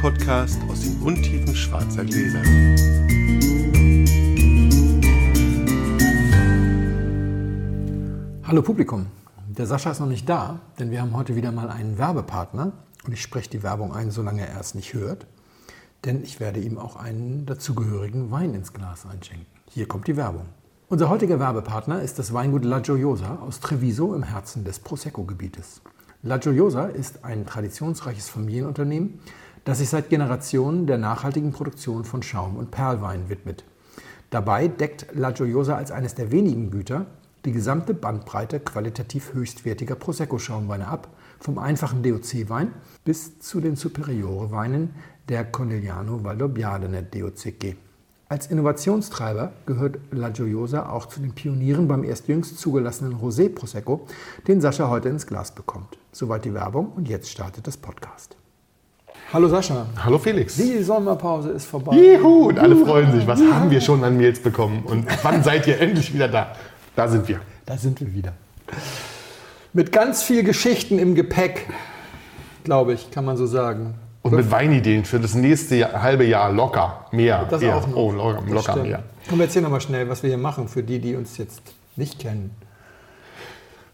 Podcast aus den Untiefen schwarzer Gläser. Hallo Publikum, der Sascha ist noch nicht da, denn wir haben heute wieder mal einen Werbepartner und ich spreche die Werbung ein, solange er es nicht hört, denn ich werde ihm auch einen dazugehörigen Wein ins Glas einschenken. Hier kommt die Werbung. Unser heutiger Werbepartner ist das Weingut La Gioiosa aus Treviso im Herzen des Prosecco-Gebietes. La Gioiosa ist ein traditionsreiches Familienunternehmen, das sich seit Generationen der nachhaltigen Produktion von Schaum- und Perlwein widmet. Dabei deckt La Gioiosa als eines der wenigen Güter die gesamte Bandbreite qualitativ höchstwertiger Prosecco-Schaumweine ab, vom einfachen DOC-Wein bis zu den Superiore-Weinen der Corneliano Valdobbiadene DOCG. Als Innovationstreiber gehört La Gioiosa auch zu den Pionieren beim erst jüngst zugelassenen Rosé Prosecco, den Sascha heute ins Glas bekommt. Soweit die Werbung und jetzt startet das Podcast. Hallo Sascha. Hallo Felix. Die Sommerpause ist vorbei. Juhu, und alle freuen sich. Was haben wir schon an Mails bekommen? Und wann seid ihr endlich wieder da? Da sind wir. Da sind wir wieder. Mit ganz viel Geschichten im Gepäck, glaube ich, kann man so sagen. Und mit Weinideen für das nächste halbe Jahr locker mehr. Das eher. auch noch. Oh, locker, Das locker stimmt. mehr. Komm, erzähl noch mal schnell, was wir hier machen, für die, die uns jetzt nicht kennen.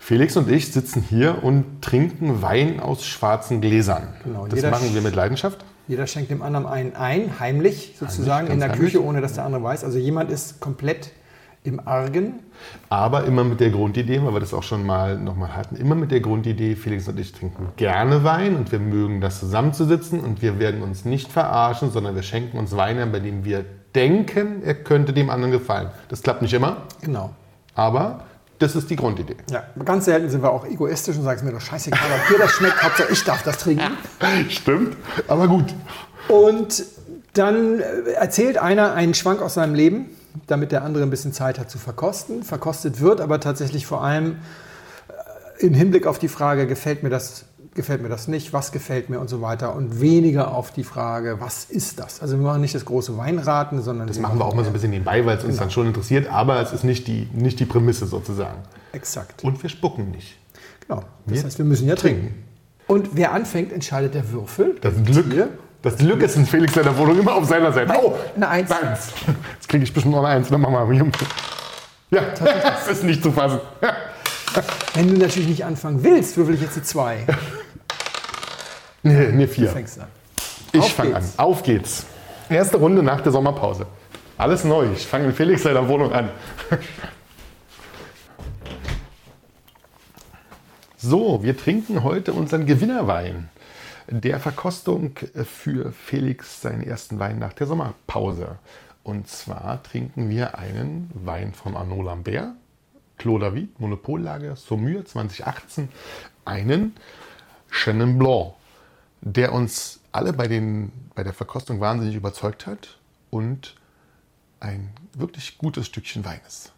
Felix und ich sitzen hier und trinken Wein aus schwarzen Gläsern. Genau, Das machen wir mit Leidenschaft. Jeder schenkt dem anderen einen ein, heimlich sozusagen, Heimlich, in der Küche, heimlich. ohne dass der andere weiß. Also jemand ist komplett im Argen. Aber immer mit der Grundidee, weil wir das auch schon mal nochmal hatten, immer mit der Grundidee, Felix und ich trinken gerne Wein und wir mögen das zusammenzusitzen und wir werden uns nicht verarschen, sondern wir schenken uns Wein ein, bei dem wir denken, er könnte dem anderen gefallen. Das klappt nicht immer, Genau. aber das ist die Grundidee. Ja, ganz selten sind wir auch egoistisch und sagen es mir doch scheißegal, ob dir das schmeckt, Hauptsache ich darf das trinken. Stimmt, aber gut. Und dann äh, erzählt einer einen Schwank aus seinem Leben, damit der andere ein bisschen Zeit hat zu verkosten. Verkostet wird aber tatsächlich vor allem äh, im Hinblick auf die Frage, gefällt mir das, gefällt mir das nicht, was gefällt mir und so weiter. Und weniger auf die Frage, was ist das? Also wir machen nicht das große Weinraten, sondern Das machen wir auch mal so ein bisschen nebenbei, weil es uns dann schon interessiert, aber es ist nicht die, nicht die Prämisse sozusagen. Exakt. Und wir spucken nicht. Genau. Das Wir heißt, wir müssen ja trinken. Und wer anfängt, entscheidet der Würfel. Das Glück, Hier. das Glück ist in Felix seiner Wohnung immer auf seiner Seite. Nein, Oh, eine Eins. Eins. Jetzt kriege ich bestimmt noch eine Eins. Dann machen wir mal. Ja, das ist nicht zu fassen. Wenn du natürlich nicht anfangen willst, würfel ich jetzt die zwei. Nee, nee vier. Du fängst an. Ich fange an. Auf geht's. Erste Runde nach der Sommerpause. Alles neu. Ich fange in Felix seiner Wohnung an. So, wir trinken heute unseren Gewinnerwein der Verkostung für Felix seinen ersten Wein nach der Sommerpause. Und zwar trinken wir einen Wein von Arnaud Lambert, Clos David, Monopollager, Saumur 2018, einen Chenin Blanc, der uns alle bei, den, bei der Verkostung wahnsinnig überzeugt hat und ein wirklich gutes Stückchen Wein ist.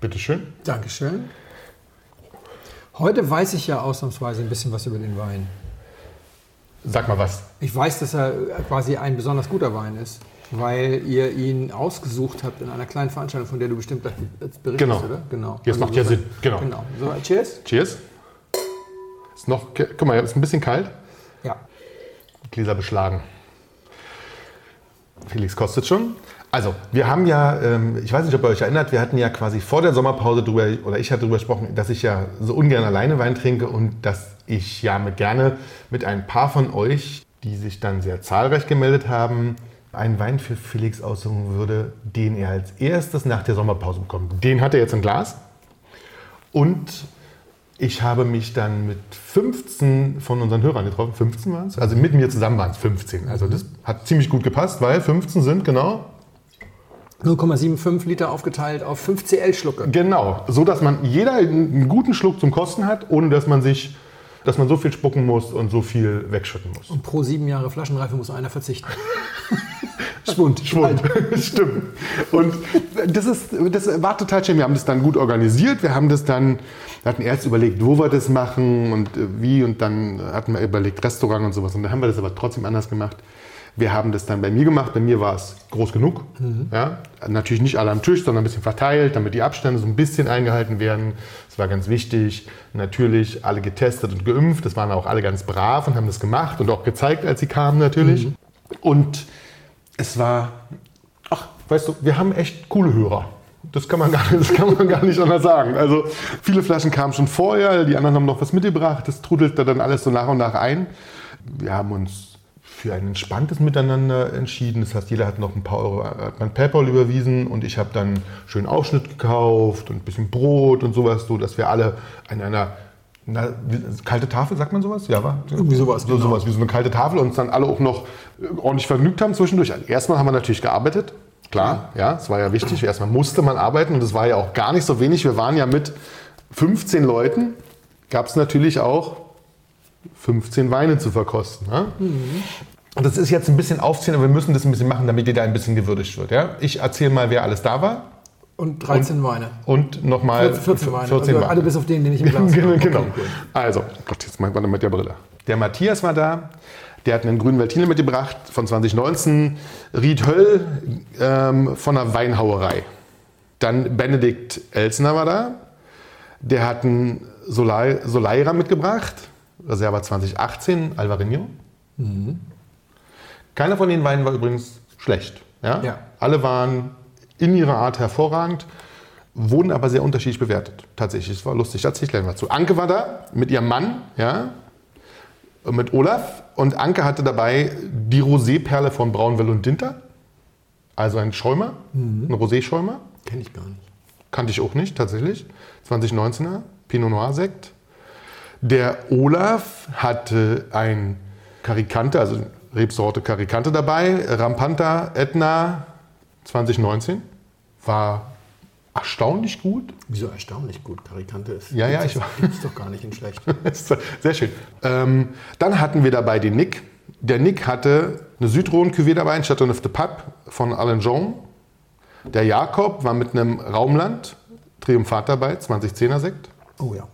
Bitteschön. Dankeschön. Heute weiß ich ja ausnahmsweise ein bisschen was über den Wein. Sag mal was. Ich weiß, dass er quasi ein besonders guter Wein ist, weil ihr ihn ausgesucht habt in einer kleinen Veranstaltung, von der du bestimmt gleich berichtest, Genau. oder? Genau. Jetzt macht ja Sinn. Genau. Genau. So, cheers. Cheers. Ist noch, guck mal, ist ein bisschen kalt. Ja. Gläser beschlagen. Felix kostet schon. Also, wir haben ja, ähm, ich weiß nicht, ob ihr euch erinnert, wir hatten ja quasi vor der Sommerpause drüber, oder ich hatte darüber gesprochen, dass ich ja so ungern alleine Wein trinke und dass ich ja mit gerne mit ein paar von euch, die sich dann sehr zahlreich gemeldet haben, einen Wein für Felix aussuchen würde, den er als erstes nach der Sommerpause bekommt. Den hat er jetzt im Glas. Und ich habe mich dann mit 15 von unseren Hörern getroffen. 15 waren es? Also mit mir zusammen waren es 15. Also das hat ziemlich gut gepasst, weil 15 sind genau 0,75 Liter aufgeteilt auf 5 CL-Schlucke. Genau, so dass man jeder einen guten Schluck zum Kosten hat, ohne dass man sich, dass man so viel spucken muss und so viel wegschütten muss. Und pro sieben Jahre Flaschenreife muss einer verzichten. Schwund. Schwund, stimmt. Und das, ist, das war total schön. Wir haben das dann gut organisiert. Wir haben das dann, wir hatten erst überlegt, wo wir das machen und äh, wie. Und dann hatten wir überlegt, Restaurant und sowas. Und dann haben wir das aber trotzdem anders gemacht. Wir haben das dann bei mir gemacht. Bei mir war es groß genug. Ja? Natürlich nicht alle am Tisch, sondern ein bisschen verteilt, damit die Abstände so ein bisschen eingehalten werden. Das war ganz wichtig. Natürlich alle getestet und geimpft. Das waren auch alle ganz brav und haben das gemacht und auch gezeigt, als sie kamen natürlich. Und es war, ach, weißt du, wir haben echt coole Hörer. Das kann, man gar nicht, das kann man gar nicht anders sagen. Also viele Flaschen kamen schon vorher, die anderen haben noch was mitgebracht. Das trudelte dann alles so nach und nach ein. Wir haben uns für ein entspanntes Miteinander entschieden. Das heißt, jeder hat noch ein paar Euro mein PayPal überwiesen und ich habe dann schön Aufschnitt gekauft und ein bisschen Brot und sowas, so dass wir alle an einer na, kalte Tafel, sagt man sowas? Ja, war? Irgendwie sowas, So, genau. sowas wie so eine kalte Tafel und uns dann alle auch noch äh, ordentlich vergnügt haben zwischendurch. Also erstmal haben wir natürlich gearbeitet. Klar, ja, es war ja wichtig. Erstmal musste man arbeiten und es war ja auch gar nicht so wenig. Wir waren ja mit 15 Leuten, gab es natürlich auch 15 Weine zu verkosten. Ne? Und das ist jetzt ein bisschen aufziehen, aber wir müssen das ein bisschen machen, damit jeder ein bisschen gewürdigt wird. Ja? Ich erzähle mal, wer alles da war Und 13 Weine. und nochmal 14 Weine. 14 also Weine. alle bis auf den, den ich im Glas genau. habe. genau. Okay, gut. Also, Gott, jetzt mal mit der Brille. Der Matthias war da. Der hat einen grünen Veltiner mitgebracht von 2019. Ried Höll ähm, von der Weinhauerei. Dann Benedikt Elsner war da. Der hat einen Solai- Soleira mitgebracht. Reserva 2018, Alvarinho. Keiner von den Weinen war übrigens schlecht. Ja? Ja. Alle waren in ihrer Art hervorragend, wurden aber sehr unterschiedlich bewertet. Tatsächlich, es war lustig. Da erzähle ich gleich mal zu. Anke war da mit ihrem Mann, ja, mit Olaf. Und Anke hatte dabei die Roséperle von Braunwell und Dinter. Also ein Schäumer, ein Rosé-Schäumer. Kenne ich gar nicht. Kannte ich auch nicht, tatsächlich. 2019er, Pinot Noir Sekt. Der Olaf hatte ein Karikante, also Rebsorte Karikante dabei. Rampanta Etna 2019. War erstaunlich gut. Wieso erstaunlich gut Karikante ist. Ja, ja, ich- Gibt's doch gar nicht in schlecht. Sehr schön. Ähm, dann hatten wir dabei den Nick. Der Nick hatte eine Südrhone-Cuvée dabei, ein Chateau Neuf de Pape von Alain Jean. Der Jakob war mit einem Raumland Triumphat dabei, 2010er Sekt. Oh ja.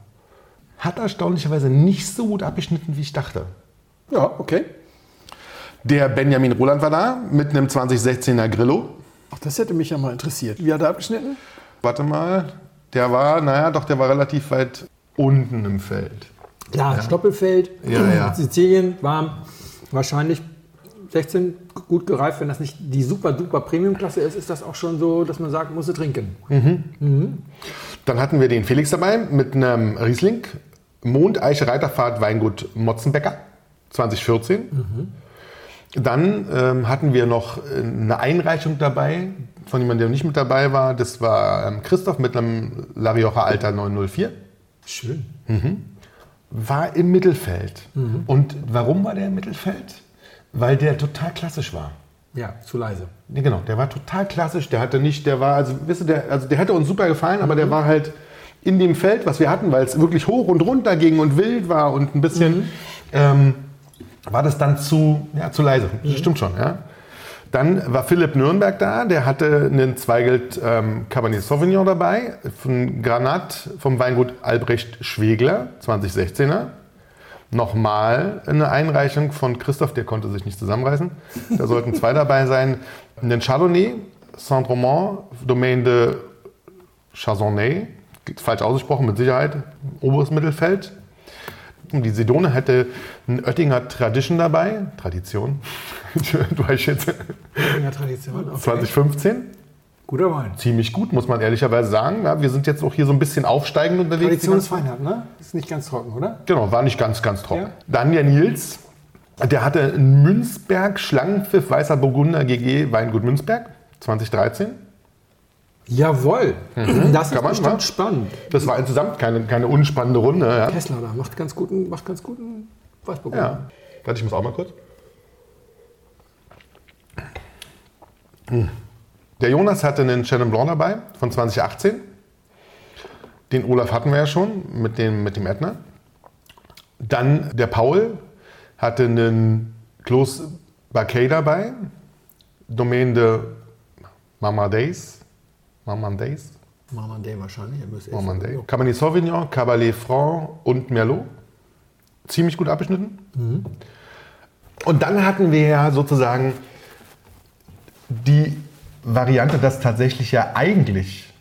Hat erstaunlicherweise nicht so gut abgeschnitten, wie ich dachte. Ja, okay. Der Benjamin Roland war da mit einem 2016er Grillo. Ach, das hätte mich ja mal interessiert. Wie hat er abgeschnitten? Warte mal, der war, naja, doch, der war relativ weit unten im Feld. Klar, Stoppelfeld, Ja, ja. Sizilien, warm. Wahrscheinlich 16 gut gereift. Wenn das nicht die super duper Premium-Klasse ist, ist das auch schon so, dass man sagt, muss sie trinken. Dann hatten wir den Felix dabei mit einem Riesling. Mond, Eiche, Reiterfahrt, Weingut Motzenbecker, 2014. Dann ähm, hatten wir noch äh, eine Einreichung dabei von jemandem, der nicht mit dabei war. Das war ähm, Christoph mit einem La Rioja Alter 904. Schön. War im Mittelfeld. Und warum war der im Mittelfeld? Weil der total klassisch war. Ja, zu leise. Genau, der war total klassisch. Der hatte nicht, der war, also, wisst ihr, der, also der hätte uns super gefallen, aber der war halt in dem Feld, was wir hatten, weil es wirklich hoch und runter ging und wild war und ein bisschen, ähm, war das dann zu, ja, zu leise. Das stimmt schon, ja. Dann war Philipp Nürnberg da, der hatte einen Zweigelt ähm, Cabernet Sauvignon dabei, von Granat vom Weingut Albrecht Schwegler, 2016er. Nochmal eine Einreichung von Christoph, der konnte sich nicht zusammenreißen. Da sollten zwei dabei sein. Einen Chardonnay, Saint-Romand, Domaine de Chazonnay, falsch ausgesprochen mit Sicherheit, oberes Mittelfeld. Die Sedone hätte ein Oettinger Tradition dabei, Tradition, du weißt jetzt, Ja, Tradition. Okay. 2015. Guter Wein. Ziemlich gut, muss man ehrlicherweise sagen. Ja, wir sind jetzt auch hier so ein bisschen aufsteigend unterwegs. Tradition ist Feinheit, ne? Ist nicht ganz trocken, oder? Genau, war nicht ganz, ganz trocken. Ja. Dann der Nils, der hatte einen Münzberg Schlangenpfiff Weißer Burgunder GG Weingut Münzberg 2013. Jawohl. Das ist bestimmt ne? spannend. Das war insgesamt keine, keine unspannende Runde. Ja. Kessler da macht ganz guten, macht ganz guten Weißburgunder. ja. Warte, ich muss auch mal kurz. Hm. Der Jonas hatte einen Chenin Blanc dabei von 2018. Den Olaf hatten wir ja schon mit dem, mit dem Ätna. Dann der Paul hatte einen Clos Bacay dabei. Domaine de Mamadais. Mamadais. Marmandé wahrscheinlich. Er müsste Mamadais. Cabernet Sauvignon, Cabernet Franc und Merlot. Ziemlich gut abgeschnitten. Und dann hatten wir ja sozusagen die Variante, dass tatsächlich ja eigentlich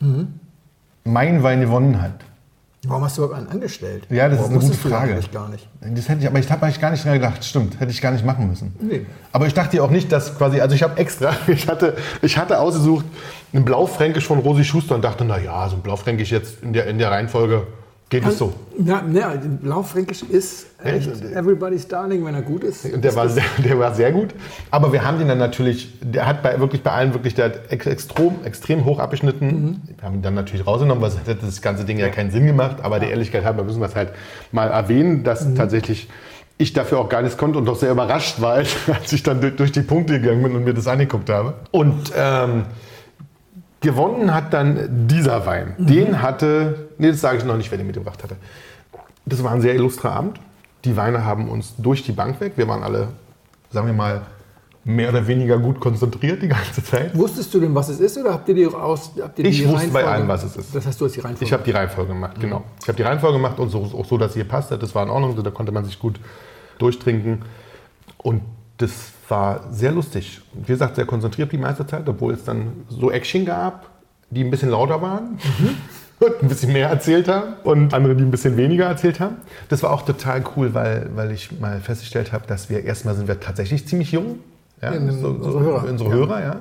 mein Wein gewonnen hat. Warum hast du überhaupt einen angestellt? Ja, das Warum ist eine gute Frage. eigentlich gar nicht. Das hätte ich, aber ich habe eigentlich gar nicht dran gedacht. Stimmt, hätte ich gar nicht machen müssen. Nee. Aber ich dachte ja auch nicht, dass quasi, also ich habe extra, ich hatte, ich hatte ausgesucht einen Blaufränkisch von Rosi Schuster und dachte, na ja, so ein Blaufränkisch jetzt in der, in der Reihenfolge geht es so. Ja, ja Blaufränkisch ist echt everybody's darling, wenn er gut ist. Und der war, sehr, der war sehr gut. Aber wir haben den dann natürlich, der hat bei, wirklich bei allen wirklich, der hat ex, extrem, extrem hoch abgeschnitten. Wir haben ihn dann natürlich rausgenommen, weil hätte das ganze Ding ja keinen Sinn gemacht. Aber der Ehrlichkeit halber müssen wir es halt mal erwähnen, dass tatsächlich ich dafür auch gar nichts konnte und doch sehr überrascht war, als ich dann durch, durch die Punkte gegangen bin und mir das angeguckt habe. Und ähm, gewonnen hat dann dieser Wein. Den hatte, nee, das sage ich noch nicht, wer den mitgebracht hatte. Das war ein sehr illustrer Abend. Die Weine haben uns durch die Bank weg. Wir waren alle, sagen wir mal, mehr oder weniger gut konzentriert die ganze Zeit. Wusstest du denn, was es ist, oder habt ihr die aus? Habt ihr Ich die wusste bei Reihenfolge- allem, was es ist. Das heißt, du hast die Reihenfolge. Ich habe die Reihenfolge gemacht, genau. Ich habe die Reihenfolge gemacht und so, auch so, dass sie gepasst hat. Das war in Ordnung, da konnte man sich gut durchtrinken. Und das war sehr lustig. Wie gesagt, sehr konzentriert die meiste Zeit, obwohl es dann so Action gab, die ein bisschen lauter waren. Und ein bisschen mehr erzählt haben und andere, die ein bisschen weniger erzählt haben. Das war auch total cool, weil, weil ich mal festgestellt habe, dass wir erstmal sind wir tatsächlich ziemlich jung. Ja, Ja, unsere Hörer. Unsere Ja. Hörer, ja.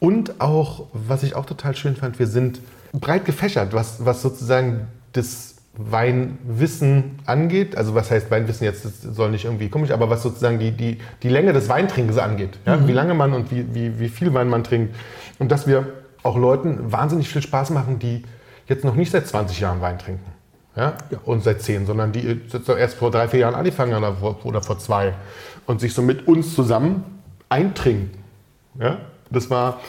Und auch, was ich auch total schön fand, wir sind breit gefächert, was, was sozusagen das Weinwissen angeht. Also was heißt Weinwissen jetzt, das soll nicht irgendwie komisch, aber was sozusagen die, die, die Länge des Weintrinkens angeht. Ja? Wie lange man und wie, wie, wie viel Wein man trinkt. Und dass wir auch Leuten wahnsinnig viel Spaß machen, die jetzt noch nicht seit 20 Jahren Wein trinken. Ja? Und seit 10, sondern die erst vor drei, vier Jahren angefangen haben oder vor, oder vor zwei. Und sich so mit uns zusammen eintrinken. Ja? Das war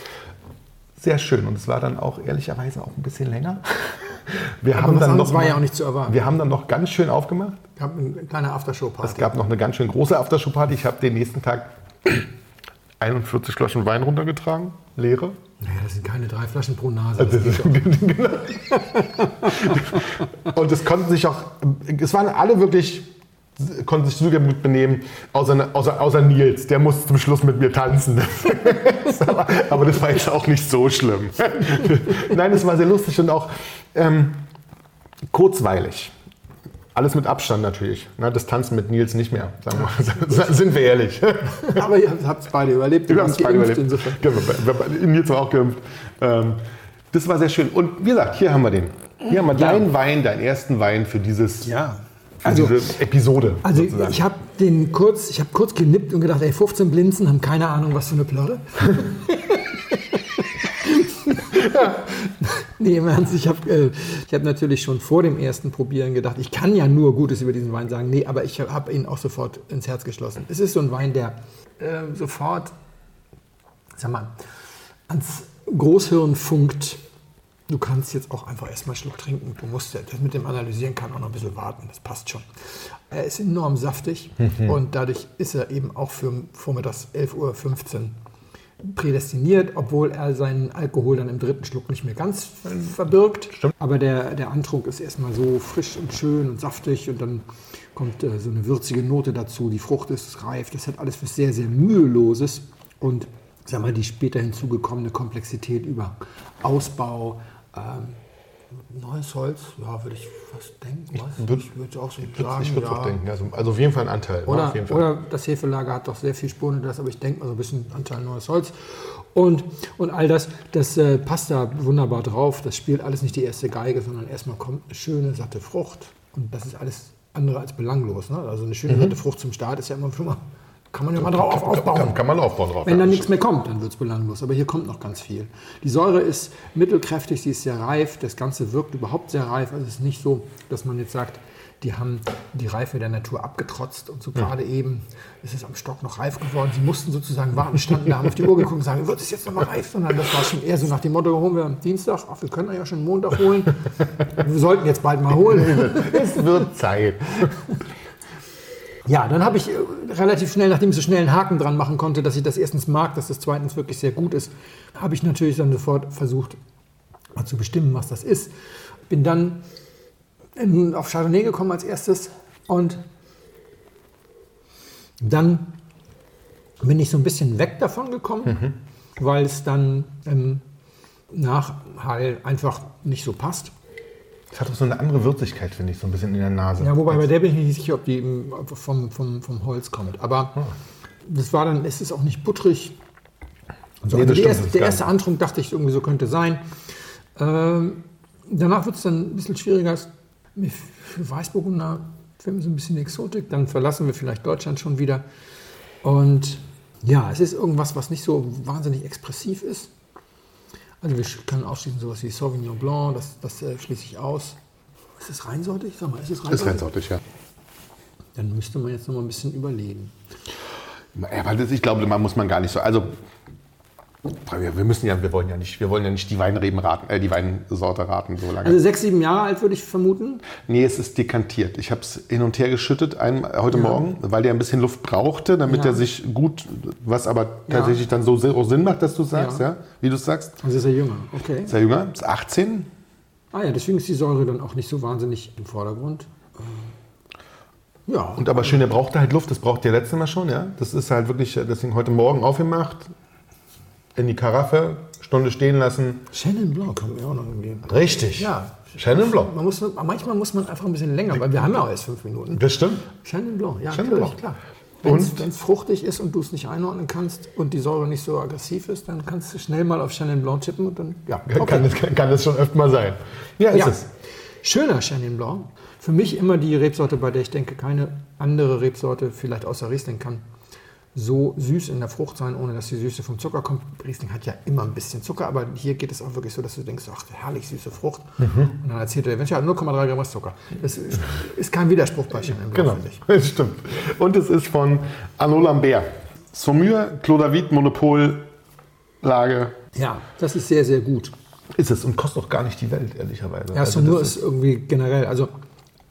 sehr schön und es war dann auch ehrlicherweise auch ein bisschen länger. Wir Aber haben dann noch war ja auch nicht zu erwarten. Wir haben dann noch ganz schön aufgemacht. Ich habe eine kleine Aftershow-Party. Es gab noch eine ganz schön große Aftershow-Party. Ich habe den nächsten Tag 41 Flaschen Wein runtergetragen, leere. Naja, das sind keine drei Flaschen pro Nase. Genau. Und es konnten sich auch, es waren alle wirklich, konnten sich super gut benehmen, außer, außer, außer Nils, der muss zum Schluss mit mir tanzen. aber, aber das war jetzt auch nicht so schlimm. Nein, es war sehr lustig und auch ähm, kurzweilig. Alles mit Abstand natürlich. Na, das Tanzen mit Nils nicht mehr, sagen wir, sind wir ehrlich. Aber ihr habt es beide überlebt. Wir haben es beide überlebt. insofern. Genau, Nils war auch geimpft. Ähm, das war sehr schön. Und wie gesagt, hier haben wir den. Hier haben wir deinen Wein, deinen ersten Wein für, dieses, Ja. Also, diese Episode. also sozusagen. ich habe den kurz, ich habe kurz genippt und gedacht, ey, 15 Blinzen haben keine Ahnung, was für eine Plörre. nee, im Ernst, ich habe äh, ich hab natürlich schon vor dem ersten Probieren gedacht, ich kann ja nur Gutes über diesen Wein sagen. Nee, aber ich habe ihn auch sofort ins Herz geschlossen. Es ist so ein Wein, der äh, sofort, sag mal, ans Großhirn funkt. Du kannst jetzt auch einfach erstmal einen Schluck trinken. Du musst ja, das mit dem Analysieren kann auch noch ein bisschen warten. Das passt schon. Er ist enorm saftig und dadurch ist er eben auch für vormittags 11.15 Uhr prädestiniert, obwohl er seinen Alkohol dann im dritten Schluck nicht mehr ganz verbirgt. Stimmt. Aber der, der Antrunk ist erstmal so frisch und schön und saftig und dann kommt äh, so eine würzige Note dazu. Die Frucht ist reif. Das hat alles was sehr, sehr müheloses und sag mal, die später hinzugekommene Komplexität über Ausbau, ähm, neues Holz, ja, würde ich fast denken. Was? würd- ich würde auch so Ich sagen, würde es ja. auch denken. Also, also auf jeden Fall ein Anteil. ne, Oder, Fall. oder das Hefelager hat doch sehr viel Spuren, das, aber ich denke mal so ein bisschen Anteil neues Holz. Und, und all das, das äh, passt da wunderbar drauf. Das spielt alles nicht die erste Geige, sondern erstmal kommt eine schöne, satte Frucht. Und das ist alles andere als belanglos. Ne? Also eine schöne, satte Frucht zum Start ist ja immer schon mal, kann man ja mal drauf aufbauen. Kann, kann man aufbauen drauf. Wenn ja. dann nichts mehr kommt, dann wird es belanglos. Aber hier kommt noch ganz viel. Die Säure ist mittelkräftig, sie ist sehr reif. Das Ganze wirkt überhaupt sehr reif. Also es ist nicht so, dass man jetzt sagt, die haben die Reife der Natur abgetrotzt und so gerade eben ist es am Stock noch reif geworden. Sie mussten sozusagen warten, standen da, haben auf die Uhr geguckt und sagen, wird es jetzt noch mal reif? Sondern das war schon eher so nach dem Motto, holen wir am Dienstag, ach, wir können ja schon Montag holen. Wir sollten jetzt bald mal holen. Es wird Zeit. Ja, dann habe ich äh, relativ schnell, nachdem ich so schnell einen Haken dran machen konnte, dass ich das erstens mag, dass das zweitens wirklich sehr gut ist, habe ich natürlich dann sofort versucht mal zu bestimmen, was das ist. Bin dann in, auf Chardonnay gekommen als erstes und dann bin ich so ein bisschen weg davon gekommen, Mhm. weil es dann im Nachhall einfach nicht so passt. Es hat auch so eine andere Würzigkeit, finde ich, so ein bisschen in der Nase. Ja, wobei bei der bin ich nicht sicher, ob die im- vom, vom, vom Holz kommt. Aber Ah. das war dann, es ist auch nicht butterig. So, Nee, also stimmt, erste, der erste Antrunk dachte ich irgendwie so könnte sein. Ähm, danach wird es dann ein bisschen schwieriger. Für Weißburgunder mir so ein bisschen Exotik. Dann verlassen wir vielleicht Deutschland schon wieder. Und ja, es ist irgendwas, was nicht so wahnsinnig expressiv ist. Also wir können ausschließen sowas wie Sauvignon Blanc, das, das äh, schließe ich aus. Ist es reinsortig? Sag mal, ist es reinsortig? Ist reinsortig, ja. Dann müsste man jetzt noch mal ein bisschen überlegen. Ja, ich glaube, man muss man gar nicht so. Also wir wir müssen ja, wir wollen ja nicht, wir wollen ja nicht die Weinreben raten, äh, die Weinsorte raten so lange. Also sechs, sieben Jahre alt würde ich vermuten. nee, es ist dekantiert. Ich habe es hin und her geschüttet ein, heute Morgen, weil der ein bisschen Luft brauchte, damit Ja. er sich gut, was aber Ja. tatsächlich dann so Sinn macht, dass du sagst, Ja. ja, wie du es sagst. Also ist er jünger. Okay. Ist er jünger? Ist 18? Ah ja, deswegen ist die Säure dann auch nicht so wahnsinnig im Vordergrund. Ja. Und aber schön, der brauchte halt Luft, das braucht der letzte Mal schon, ja. Das ist halt wirklich, äh, deswegen heute Morgen aufgemacht, in die Karaffe, Stunde stehen lassen. Chenin Blanc kann mir auch noch geben. Richtig. Ja. Chenin Blanc. Man muss, manchmal muss man einfach ein bisschen länger, weil wir haben ja auch erst fünf Minuten. Das stimmt. Chenin Blanc, ja, natürlich, Blanc. klar. Wenn es fruchtig ist und du es nicht einordnen kannst und die Säure nicht so aggressiv ist, dann kannst du schnell mal auf Chenin Blanc tippen und dann, ja, Kann, es, kann, kann es schon öfter mal sein. Ja, ist Ja. es. Schöner Chenin Blanc. Für mich immer die Rebsorte, bei der ich denke, keine andere Rebsorte, vielleicht außer Riesling, kann so süß in der Frucht sein, ohne dass die Süße vom Zucker kommt. Riesling hat ja immer ein bisschen Zucker, aber hier geht es auch wirklich so, dass du denkst, ach, herrlich süße Frucht. Mhm. Und dann erzählt er, Mensch, ja, 0,3 Gramm Zucker. Das ist, ist kein Widerspruch bei Chenin Blanc, Genau, finde ich. das stimmt. Und es ist von Arnaud Lambert. Saumur, Clos David, Monopol, Lage. Ja, das ist sehr, sehr gut. Ist es und kostet auch gar nicht die Welt, ehrlicherweise. Ja, Also Saumur das ist irgendwie generell, also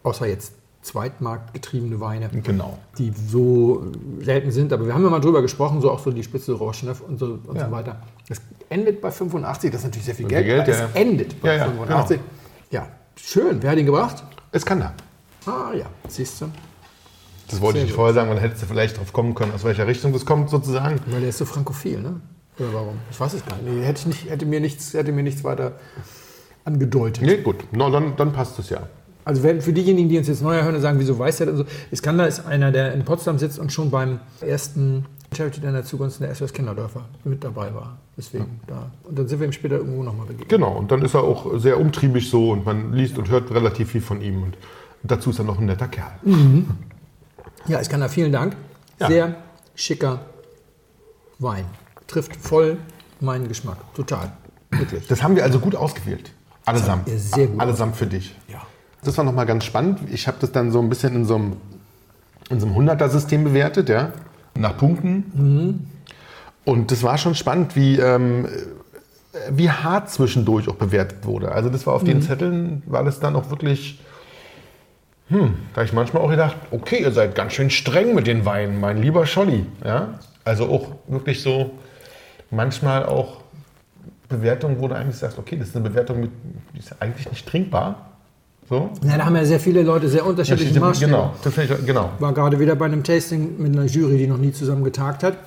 außer jetzt zweitmarktgetriebene Weine. Genau. die so selten sind. Aber wir haben ja mal drüber gesprochen, so auch so die Spitze Rauschneff und so, und Ja. so weiter. Das endet bei 85, das ist natürlich sehr viel Geld, Geld, ja, es endet bei Ja, ja, 85. Ja, schön. Wer hat ihn gebracht? Es kann da. Ah ja, siehst du. Das wollte Sehr ich vorher sagen, dann hättest du vielleicht drauf kommen können, aus welcher Richtung das kommt, sozusagen. Weil der ist so frankophil, ne? Oder warum? Ich weiß es gar nicht. Hätte, ich nicht hätte, mir nichts, hätte mir nichts weiter angedeutet. Nee, gut, no, dann, dann passt es ja. Also wenn, für diejenigen, die uns jetzt neu hören und sagen, wieso weiß der denn so? Iskander ist einer, der in Potsdam sitzt und schon beim ersten Charity Dinner zugunsten der SOS Kinderdörfer mit dabei war. Deswegen da. Und dann sind wir ihm später irgendwo nochmal begegnet. Genau, und dann ist er auch sehr umtriebig so und man liest und hört relativ viel von ihm. Und dazu ist er noch ein netter Kerl. Ja, Iskander, vielen Dank. Ja. Sehr schicker Wein. Trifft voll meinen Geschmack. Total. Wirklich. Das haben wir also gut ausgewählt. Allesamt. sehr gut Allesamt für dich. Ja. Das war nochmal ganz spannend. Ich habe das dann so ein bisschen in so einem, in so einem 100er-System bewertet, ja, nach Punkten. Und das war schon spannend, wie, ähm, wie hart zwischendurch auch bewertet wurde. Also das war auf den Zetteln, war das dann auch wirklich, hm, da habe ich manchmal auch gedacht, okay, ihr seid ganz schön streng mit den Weinen, mein lieber Scholli. Ja? Also auch wirklich so, manchmal auch Bewertung, wo du eigentlich sagst, okay, das ist eine Bewertung, mit, die ist eigentlich nicht trinkbar. So. Ja, da haben ja sehr viele Leute sehr unterschiedliche Maßstäbe. Genau, ich, genau. War gerade wieder bei einem Tasting mit einer Jury, die noch nie zusammen getagt hat.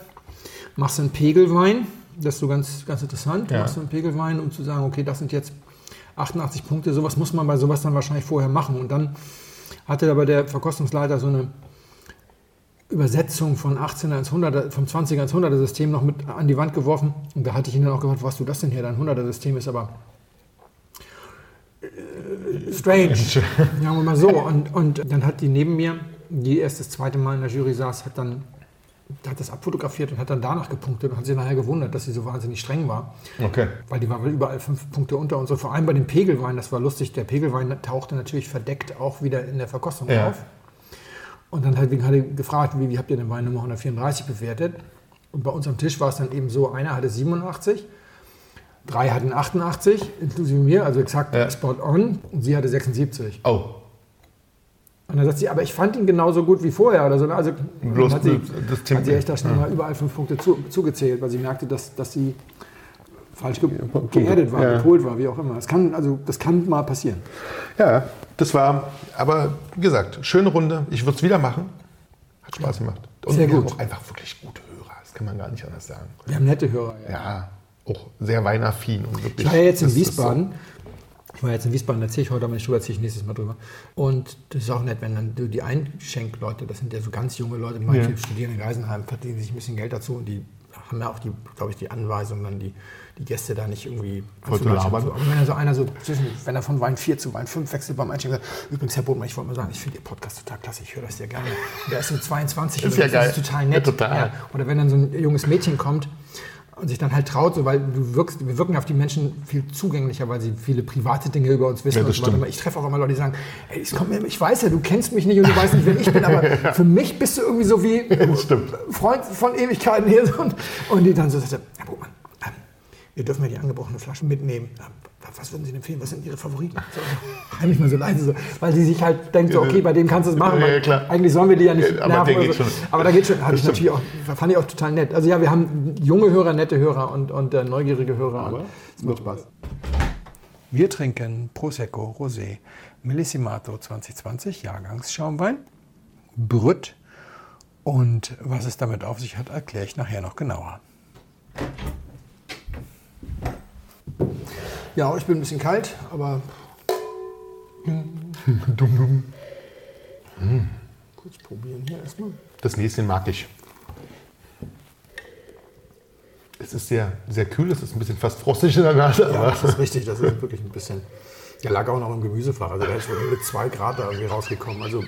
Machst du einen Pegelwein, das ist so ganz, ganz interessant. Ja. Machst du einen Pegelwein, um zu sagen, okay, das sind jetzt 88 Punkte. Sowas muss man bei sowas dann wahrscheinlich vorher machen. Und dann hatte aber der Verkostungsleiter so eine Übersetzung von 18er ins 100er, vom 20er ins 100er System noch mit an die Wand geworfen. Und da hatte ich ihn dann auch gefragt, was du das denn hier? Dein 100er System ist aber strange. Sagen wir mal so. Und, und dann hat die neben mir, die erst das zweite Mal in der Jury saß, hat dann hat das abfotografiert und hat dann danach gepunktet und hat sich nachher gewundert, dass sie so wahnsinnig streng war. Okay. Weil die war überall fünf Punkte unter uns. Und vor allem bei dem Pegelwein, das war lustig, der Pegelwein tauchte natürlich verdeckt auch wieder in der Verkostung Ja. auf. Und dann hat, hat er gefragt, wie, wie habt ihr den Wein Nummer 134 bewertet? Und bei uns am Tisch war es dann eben so, einer hatte 87, drei hatten 88, inklusive mir, also exakt Ja. spot on, und sie hatte 76. Oh, Und dann sagt sie, aber ich fand ihn genauso gut wie vorher oder so. Also Bloß hat sie, das hat sie echt da schnell mal überall fünf Punkte zu, zugezählt, weil sie merkte, dass, dass sie falsch ge geerdet war, Ja. gepolt war, wie auch immer. Das kann, also, das kann mal passieren. ja, das war, aber wie gesagt, schöne Runde. Ich würde es wieder machen. Hat Spaß gemacht. Und Sehr wir gut. haben auch einfach wirklich gute Hörer. Das kann man gar nicht anders sagen. Wir haben nette Hörer. Ja, ja auch sehr weinaffin und wirklich. Ich war ja jetzt in Wiesbaden. Ich war jetzt in Wiesbaden, da erzähle ich heute aber nicht drüber, erzähle ich nächstes Mal drüber. Und das ist auch nett, wenn dann die Einschenkleute, das sind ja so ganz junge Leute, manche ja. studieren in Geisenheim, verdienen sich ein bisschen Geld dazu und die haben ja auch die, glaube ich, die Anweisung, dann die, die Gäste da nicht irgendwie. So. Aber wenn er so einer so zwischen, wenn er von Wein 4 zu Wein 5 wechselt beim Einschenken, übrigens, Herr Bodmer, ich wollte mal sagen, ich finde Ihr Podcast total klasse, ich höre das sehr gerne. Und der ist mit 22 ist ja geil. Das ist total nett. Ja, total. Ja. Oder wenn dann so ein junges Mädchen kommt, und sich dann halt traut, so, weil du wirkst, wir wirken auf die Menschen viel zugänglicher, weil sie viele private Dinge über uns wissen. Ja, und so Ich treffe auch immer Leute, die sagen, ey, mir, ich weiß ja, du kennst mich nicht und du weißt nicht, wer ich bin, aber für mich bist du irgendwie so wie Freund von Ewigkeiten hier. Und, und die dann so sagte, Herr Buchmann, ähm, wir dürfen ja die angebrochene Flasche mitnehmen was würden Sie empfehlen? Was sind Ihre Favoriten? So, heimlich mal so leise, so, weil sie sich halt denkt, so, okay, bei dem kannst du es machen. Ja, klar. Eigentlich sollen wir die ja nicht ja, aber nerven. So. Aber da geht schon, habe ich natürlich auch, fand ich auch total nett. Also ja, wir haben junge Hörer, nette Hörer und, und äh, neugierige Hörer. Aber es macht Spaß. Wir trinken Prosecco Rosé Millisimato 2020, Jahrgangsschaumwein, Brütt. Und was es damit auf sich hat, erkläre ich nachher noch genauer. Ja, ich bin ein bisschen kalt, aber. dumm, dumm. Mm. Kurz probieren hier erstmal. Das Näschen mag ich. Es ist sehr, sehr kühl, es ist ein bisschen fast frostig in der Nase. Ja, das ist richtig, das ist wirklich ein bisschen. Der lag auch noch im Gemüsefach, also der ist mit zwei Grad da irgendwie rausgekommen. Also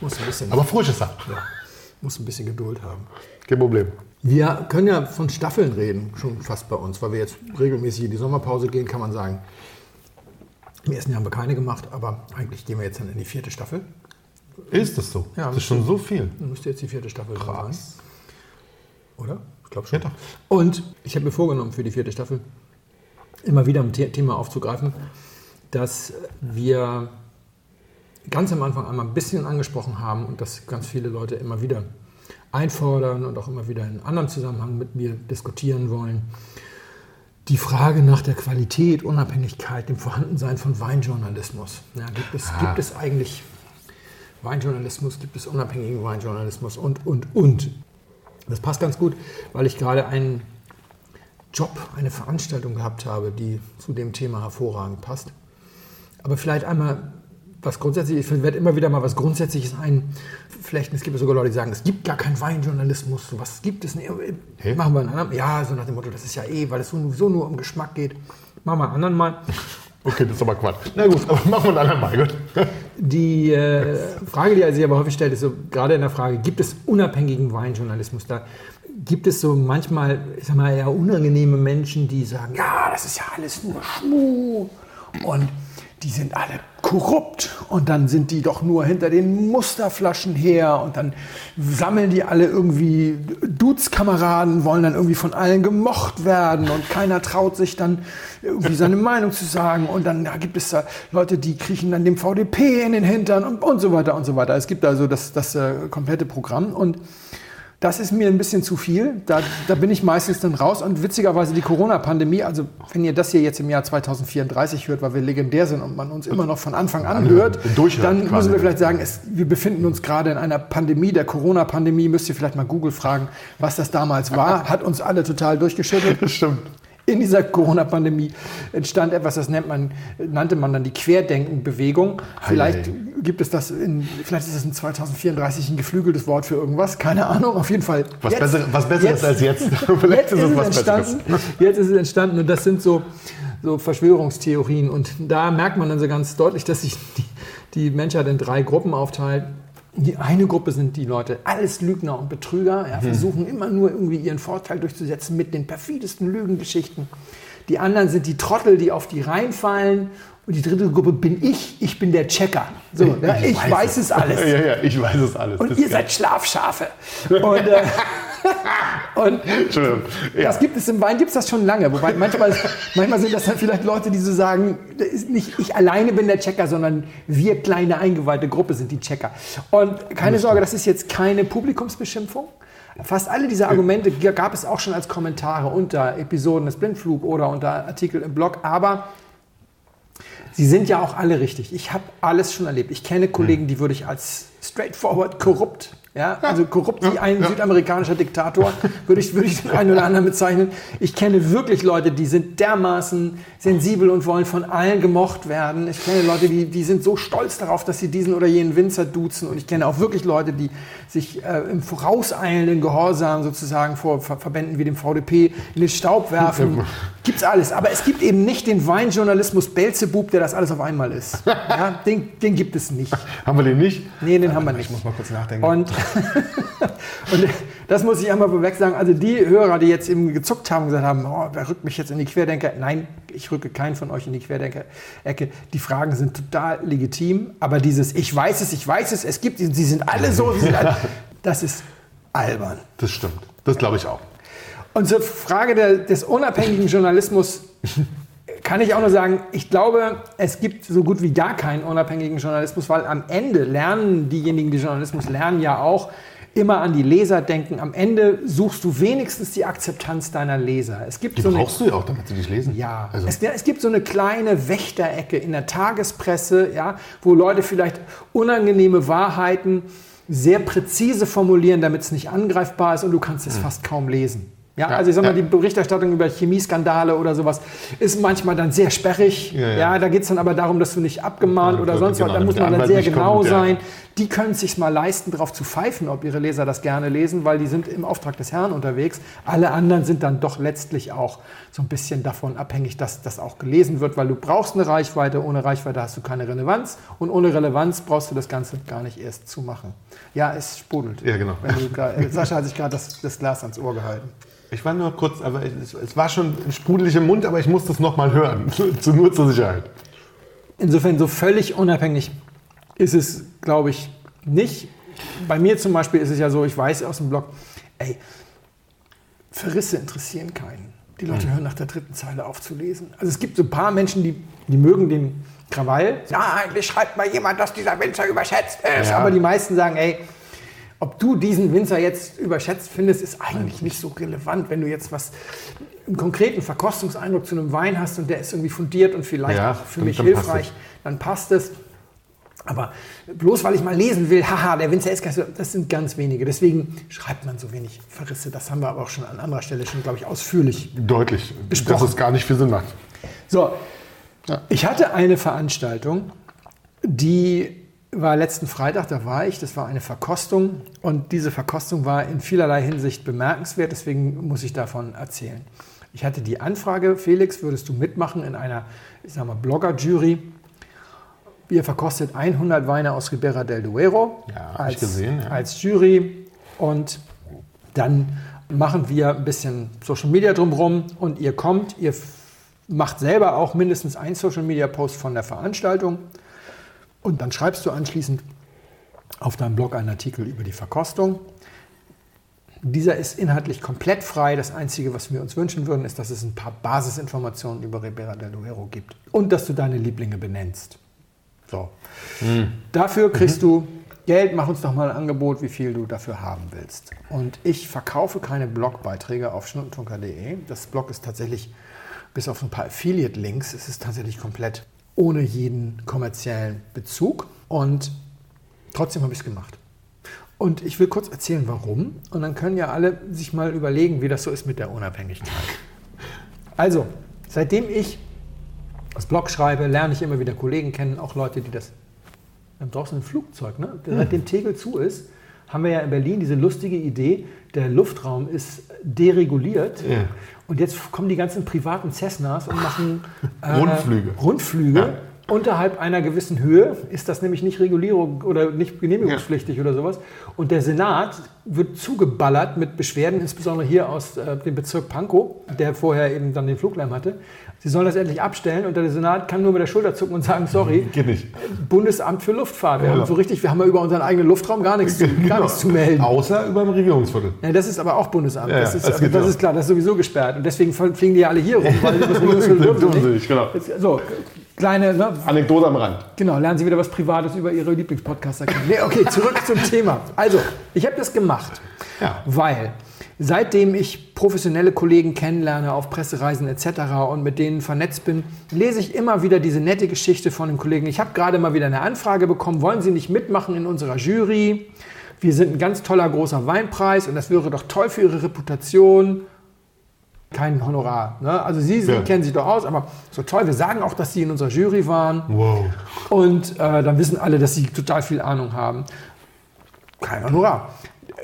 muss ein bisschen. Aber frisch ist er. Ja, muss ein bisschen Geduld haben. Kein Problem. Wir können ja von Staffeln reden, schon fast bei uns, weil wir jetzt regelmäßig in die Sommerpause gehen, kann man sagen. Im ersten Jahr haben wir keine gemacht, aber eigentlich gehen wir jetzt dann in die vierte Staffel. Ist das so? Ja, das ist schon so viel. Müsste jetzt die vierte Staffel Krass. sein. Oder? Ich glaube schon. Ja, Und ich habe mir vorgenommen, für die vierte Staffel immer wieder ein Thema aufzugreifen, dass wir ganz am Anfang einmal ein bisschen angesprochen haben und dass ganz viele Leute immer wieder einfordern und auch immer wieder in anderen Zusammenhang mit mir diskutieren wollen. Die Frage nach der Qualität, Unabhängigkeit, dem Vorhandensein von Weinjournalismus. Ja, gibt, es, ah. gibt es eigentlich Weinjournalismus, gibt es unabhängigen Weinjournalismus und, und, und. Das passt ganz gut, weil ich gerade einen Job, eine Veranstaltung gehabt habe, die zu dem Thema hervorragend passt. Aber vielleicht einmal was grundsätzlich, ich werde immer wieder mal was Grundsätzliches einflechten. Es gibt sogar Leute, die sagen, es gibt gar keinen Weinjournalismus. Was gibt es? Hey? Machen wir einen anderen. Ja, so nach dem Motto, das ist ja eh, weil es sowieso nur um Geschmack geht. Machen wir einen anderen Mal. Okay, das ist aber Quatsch. Na gut, aber machen wir einen anderen Mal. Gut. Die äh, Frage, die er sich aber häufig stellt, ist so, gerade in der Frage, gibt es unabhängigen Weinjournalismus? Da gibt es so manchmal, ich sag mal, eher unangenehme Menschen, die sagen, ja, das ist ja alles nur Schmuh. Und die sind alle korrupt. Und dann sind die doch nur hinter den Musterflaschen her. Und dann sammeln die alle irgendwie Dudes-Kameraden, wollen dann irgendwie von allen gemocht werden. Und keiner traut sich dann irgendwie seine Meinung zu sagen. Und dann da gibt es da Leute, die kriechen dann dem VDP in den Hintern und, und so weiter und so weiter. Es gibt also das, das äh, komplette Programm. Und das ist mir ein bisschen zu viel. Da, da bin ich meistens dann raus. Und witzigerweise die Corona-Pandemie, also wenn ihr das hier jetzt im Jahr 2034 hört, weil wir legendär sind und man uns immer noch von Anfang an hört, dann müssen wir vielleicht sagen, es, wir befinden uns gerade in einer Pandemie, der Corona-Pandemie. Müsst ihr vielleicht mal Google fragen, was das damals war. Hat uns alle total durchgeschüttelt. Das stimmt in dieser Corona-Pandemie entstand etwas, das nennt man, nannte man dann die Querdenken-Bewegung. Vielleicht hey, gibt es das in, vielleicht ist das in 2034 ein geflügeltes Wort für irgendwas, keine Ahnung, auf jeden Fall. Was, jetzt, besser, was Besseres jetzt, als jetzt. vielleicht jetzt ist es was entstanden, Jetzt ist es entstanden und das sind so, so Verschwörungstheorien und da merkt man dann so ganz deutlich, dass sich die, die Menschheit in drei Gruppen aufteilt. Die eine Gruppe sind die Leute, alles Lügner und Betrüger, ja, mhm. versuchen immer nur irgendwie ihren Vorteil durchzusetzen mit den perfidesten Lügengeschichten. Die anderen sind die Trottel, die auf die reinfallen. Und die dritte Gruppe bin ich, ich bin der Checker. So, ich, ja, ich weiß, weiß es. alles. Ja, ja, ich weiß es alles. Und das ihr seid Schlafschafe. Und, äh, und ja. das gibt es im Wein, gibt es das schon lange. Wobei manchmal, manchmal sind das dann vielleicht Leute, die so sagen, nicht ich alleine bin der Checker, sondern wir kleine eingeweihte Gruppe sind die Checker. Und keine Sorge, das ist jetzt keine Publikumsbeschimpfung. Fast alle diese Argumente gab es auch schon als Kommentare unter Episoden des Blindflug oder unter Artikel im Blog, aber sie sind ja auch alle richtig. Ich habe alles schon erlebt. Ich kenne Kollegen, die würde ich als straightforward korrupt Ja, also korrupt wie ein südamerikanischer Diktator, würde ich, würde ich den einen oder anderen bezeichnen. Ich kenne wirklich Leute, die sind dermaßen sensibel und wollen von allen gemocht werden. Ich kenne Leute, die, die sind so stolz darauf, dass sie diesen oder jenen Winzer duzen. Und ich kenne auch wirklich Leute, die sich äh, im vorauseilenden Gehorsam sozusagen vor Ver Verbänden wie dem VDP in den Staub werfen. Gibt's alles. Aber es gibt eben nicht den Weinjournalismus Belzebub, der das alles auf einmal ist. Ja, den, den gibt es nicht. Haben wir den nicht? Nee, den haben wir nicht. Ich muss mal kurz nachdenken. Und, und das muss ich einmal vorweg sagen. Also die Hörer, die jetzt eben gezuckt haben und gesagt haben, oh, wer rückt mich jetzt in die Querdenker? Nein, ich rücke keinen von euch in die Querdenker-Ecke. Die Fragen sind total legitim. Aber dieses Ich weiß es, ich weiß es, es gibt, sie sind alle so, sind alle, das ist albern. Das stimmt. Das glaube ich auch. Und zur Frage der, des unabhängigen Journalismus kann ich auch nur sagen, ich glaube, es gibt so gut wie gar keinen unabhängigen Journalismus, weil am Ende lernen diejenigen, die Journalismus lernen, ja auch immer an die Leser denken. Am Ende suchst du wenigstens die Akzeptanz deiner Leser. Es gibt Die so eine, brauchst du ja auch, damit sie dich lesen. ja, Also, es, es gibt so eine kleine Wächterecke in der Tagespresse, ja, wo Leute vielleicht unangenehme Wahrheiten sehr präzise formulieren, damit es nicht angreifbar ist und du kannst es fast kaum lesen. Ja, Ja, also ich sag mal, ja. die Berichterstattung über Chemieskandale oder sowas ist manchmal dann sehr sperrig. Ja, Ja, da geht es dann aber darum, dass du nicht abgemahnt oder genau, sonst was. Da muss man dann sehr genau kommt, sein. Die können es sich mal leisten, darauf zu pfeifen, ob ihre Leser das gerne lesen, weil die sind im Auftrag des Herrn unterwegs. Alle anderen sind dann doch letztlich auch so ein bisschen davon abhängig, dass das auch gelesen wird, weil du brauchst eine Reichweite. Ohne Reichweite hast du keine Relevanz und ohne Relevanz brauchst du das Ganze gar nicht erst zu machen. Ja, es sprudelt. Ja, genau. Du Sascha hat sich gerade das, das Glas ans Ohr gehalten. Ich war nur kurz, aber es, es war schon sprudelig im Mund, aber ich musste es nochmal hören. Zu, nur zur Sicherheit. Insofern so völlig unabhängig ist es, glaube ich, nicht. Bei mir zum Beispiel ist es ja so, ich weiß aus dem Blog, ey, Verrisse interessieren keinen. Die Leute hören nach der dritten Zeile auf zu lesen. Also es gibt so ein paar Menschen, die, die mögen den Krawall. Ja, endlich schreibt mal jemand, dass dieser Winzer überschätzt ist. Ja. Aber die meisten sagen, ey, ob du diesen Winzer jetzt überschätzt findest, ist eigentlich nicht so relevant. Wenn du jetzt was, einen konkreten Verkostungseindruck zu einem Wein hast und der ist irgendwie fundiert und vielleicht Ja, auch für dann- mich dann passt hilfreich, es. dann passt es. Aber bloß weil ich mal lesen will, haha, der Winzer ist das sind ganz wenige. Deswegen schreibt man so wenig Verrisse. Das haben wir aber auch schon an anderer Stelle schon, glaube ich, ausführlich. Deutlich, Besprochen. dass es gar nicht viel Sinn macht. So, ich hatte eine Veranstaltung, die war letzten Freitag, da war ich, das war eine Verkostung und diese Verkostung war in vielerlei Hinsicht bemerkenswert, deswegen muss ich davon erzählen. Ich hatte die Anfrage, Felix, würdest du mitmachen in einer, ich sag mal, Blogger-Jury? Ihr verkostet 100 Weine aus Ribera del Duero Ja, als, gesehen, ja. als Jury und dann machen wir ein bisschen Social Media drumherum und ihr kommt, ihr macht selber auch mindestens ein Social Media Post von der Veranstaltung und dann schreibst du anschließend auf deinem Blog einen Artikel über die Verkostung. Dieser ist inhaltlich komplett frei. Das Einzige, was wir uns wünschen würden, ist, dass es ein paar Basisinformationen über Ribera del Duero gibt und dass du deine Lieblinge benennst. So. Dafür kriegst du Geld, mach uns doch mal ein Angebot, wie viel du dafür haben willst. Und ich verkaufe keine Blogbeiträge auf schnuttentunker.de. Das Blog ist tatsächlich, bis auf ein paar Affiliate-Links, es ist tatsächlich komplett ohne jeden kommerziellen Bezug. Und trotzdem habe ich es gemacht. Und ich will kurz erzählen, warum. Und dann können ja alle sich mal überlegen, wie das so ist mit der Unabhängigkeit. Also, seitdem ich das Blog schreibe, lerne ich immer wieder Kollegen kennen, auch Leute, die das. Wir haben draußen ein Flugzeug, ne? Seitdem Tegel zu ist, haben wir ja in Berlin diese lustige Idee, der Luftraum ist dereguliert. Ja. Und jetzt kommen die ganzen privaten Cessnas und machen äh, Rundflüge. Rundflüge. Unterhalb einer gewissen Höhe ist das nämlich nicht Regulierung oder nicht genehmigungspflichtig oder sowas. Und der Senat wird zugeballert mit Beschwerden, insbesondere hier aus äh, dem Bezirk Pankow, der vorher eben dann den Fluglärm hatte. Sie sollen das endlich abstellen und der Senat kann nur mit der Schulter zucken und sagen, sorry, Geht nicht. Bundesamt für Luftfahrt. Wir Ja. haben so richtig, wir haben ja über unseren eigenen Luftraum gar nichts zu, gar Genau. nichts zu melden. Außer über dem Regierungsviertel. Ja, das ist aber auch Bundesamt. Ja, das ja, ist, das geht das ist klar, das ist sowieso gesperrt. Und deswegen fliegen die ja alle hier rum, weil das Regierungsviertel dürfen nicht. genau. So, kleine, ne, Anekdote am Rand. genau, lernen Sie wieder was Privates über Ihre Lieblingspodcaster kennen. Nee, okay, zurück zum Thema. Also, ich habe das gemacht, Ja. weil seitdem ich professionelle Kollegen kennenlerne auf Pressereisen etc. und mit denen vernetzt bin, lese ich immer wieder diese nette Geschichte von den Kollegen. Ich habe gerade mal wieder eine Anfrage bekommen, wollen Sie nicht mitmachen in unserer Jury? wir sind ein ganz toller großer Weinpreis und das wäre doch toll für ihre Reputation. Kein Honorar. Ne? Also Sie, Sie Ja. kennen sich doch aus, aber so toll. Wir sagen auch, dass Sie in unserer Jury waren. Wow. Und äh, dann wissen alle, dass sie total viel Ahnung haben. Kein Honorar.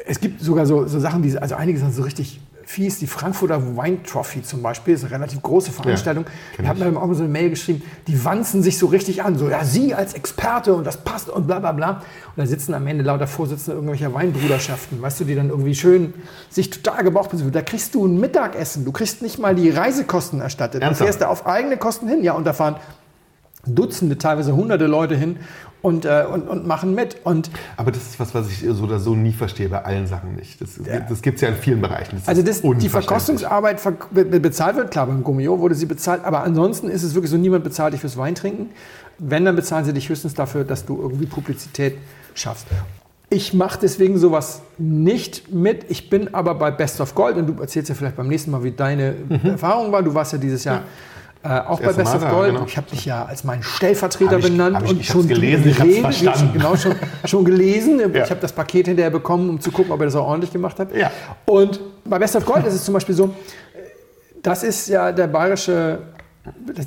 Es gibt sogar so, so Sachen, die, also einige sind so richtig fies. Die Frankfurter Wine Trophy zum Beispiel ist eine relativ große Veranstaltung. kenn Die hat mir auch so eine Mail geschrieben, die wanzen sich so richtig an. So, ja, Sie als Experte und das passt und bla bla bla. Und da sitzen am Ende lauter Vorsitzende irgendwelcher Weinbruderschaften, weißt du, die dann irgendwie schön sich total gebraucht sind. Da kriegst du ein Mittagessen, du kriegst nicht mal die Reisekosten erstattet. Du Ernsthaft? fährst da auf eigene Kosten hin. Ja, und da fahren Dutzende, teilweise hunderte Leute hin und, äh, und, und machen mit. Und Aber das ist was, was ich so oder so nie verstehe, bei allen Sachen nicht. Das, das gibt es ja in vielen Bereichen. Das also das, die. Verkostungsarbeit ver be be- bezahlt wird, klar, beim Gummio wurde sie bezahlt, aber ansonsten ist es wirklich so, niemand bezahlt dich fürs Weintrinken. Wenn, dann bezahlen sie dich höchstens dafür, dass du irgendwie Publizität schaffst. Ich mache deswegen sowas nicht mit. Ich bin aber bei Best of Gold und du erzählst ja vielleicht beim nächsten Mal, wie deine Erfahrung war. Du warst ja dieses Jahr äh, auch bei Best Mal of Gold. genau. Ich habe dich ja als meinen Stellvertreter ich- benannt ich- und ich schon gelesen, ich geredet, verstanden. Genau, schon, schon gelesen. Ja. Ich habe das Paket hinterher bekommen, um zu gucken, ob er das auch ordentlich gemacht hat. Ja. Und bei Best of Gold ist es zum Beispiel so, das ist ja der bayerische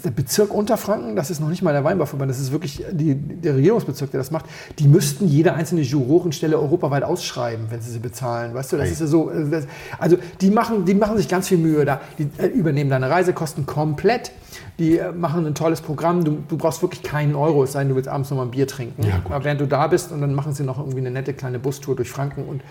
der Bezirk Unterfranken, das ist noch nicht mal der Weinbauverband, das ist wirklich die, der Regierungsbezirk, der das macht. Die müssten jede einzelne Jurorenstelle europaweit ausschreiben, wenn sie sie bezahlen. Weißt du, das Ei. ist ja so. äh, das- Also die machen, die machen sich ganz viel Mühe da. Die äh, übernehmen deine Reisekosten komplett. Die machen ein tolles Programm. Du, du brauchst wirklich keinen Euro, es sei denn, du willst abends noch mal ein Bier trinken. Ja. Aber während du da bist und dann machen sie noch irgendwie eine nette kleine Bustour durch Franken und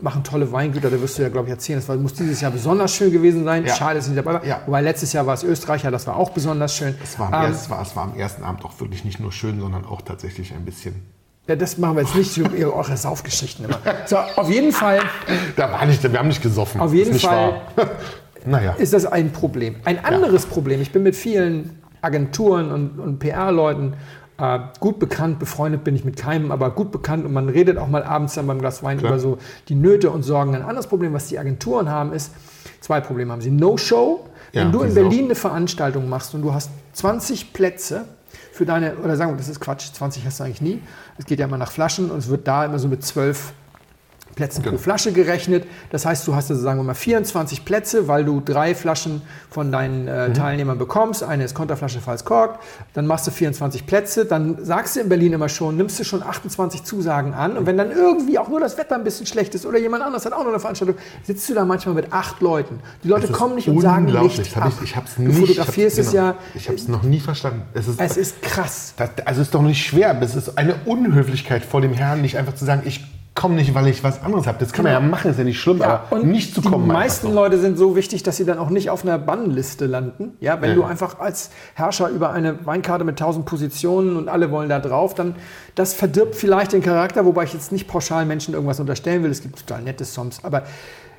machen tolle Weingüter. Da wirst du ja, glaube ich, erzählen. Das war, muss dieses Jahr besonders schön gewesen sein. Ja. Schade, dass ich nicht dabei war. Ja. Wobei letztes Jahr war es Österreicher, das war auch besonders schön. Es war, am Ähm, es, war, es war am ersten Abend auch wirklich nicht nur schön, sondern auch tatsächlich ein bisschen. ja, das machen wir jetzt nicht, ihr eure Saufgeschichten immer. So, auf jeden Fall Da war nicht, wir haben nicht gesoffen. Auf jeden Fall. wahr. Naja. ist das ein Problem. Ein anderes Problem, ich bin mit vielen Agenturen und, und PR-Leuten äh, gut bekannt, befreundet bin ich mit keinem, aber gut bekannt und man redet auch mal abends dann beim Glas Wein Klar. über so die Nöte und Sorgen. Ein anderes Problem, was die Agenturen haben, ist, zwei Probleme haben sie. No-Show, Ja, wenn du in Berlin eine Veranstaltung machst und du hast 20 Plätze für deine, oder sagen wir, das ist Quatsch, 20 hast du eigentlich nie. Es geht ja immer nach Flaschen und es wird da immer so mit 12 Plätzen pro Genau. Flasche gerechnet. Das heißt, du hast also, sagen wir mal, 24 Plätze, weil du drei Flaschen von deinen Mhm. äh, Teilnehmern bekommst. Eine ist Konterflasche, falls korkt. Dann machst du 24 Plätze. Dann sagst du in Berlin immer schon, nimmst du schon 28 Zusagen an. Und wenn dann irgendwie auch nur das Wetter ein bisschen schlecht ist oder jemand anderes hat auch noch eine Veranstaltung, sitzt du da manchmal mit acht Leuten. Die Leute kommen nicht und sagen nicht hab ab. ich, ich hab's du nicht, fotografierst ich es ja. genau. Ich habe es noch nie verstanden. Es ist, Es ist krass. das, also es ist doch nicht schwer. Es ist eine Unhöflichkeit vor dem Herrn, nicht einfach zu sagen, ich komme nicht, weil ich was anderes habe. Das kann man ja machen, ist ja nicht schlimm, Ja, aber nicht zu die kommen. einfach meisten so. Leute sind so wichtig, dass sie dann auch nicht auf einer Bannliste landen. Ja, wenn Ja. du einfach als Herrscher über eine Weinkarte mit 1000 Positionen und alle wollen da drauf, dann das verdirbt vielleicht den Charakter, wobei ich jetzt nicht pauschal Menschen irgendwas unterstellen will. Es gibt total nette Songs, aber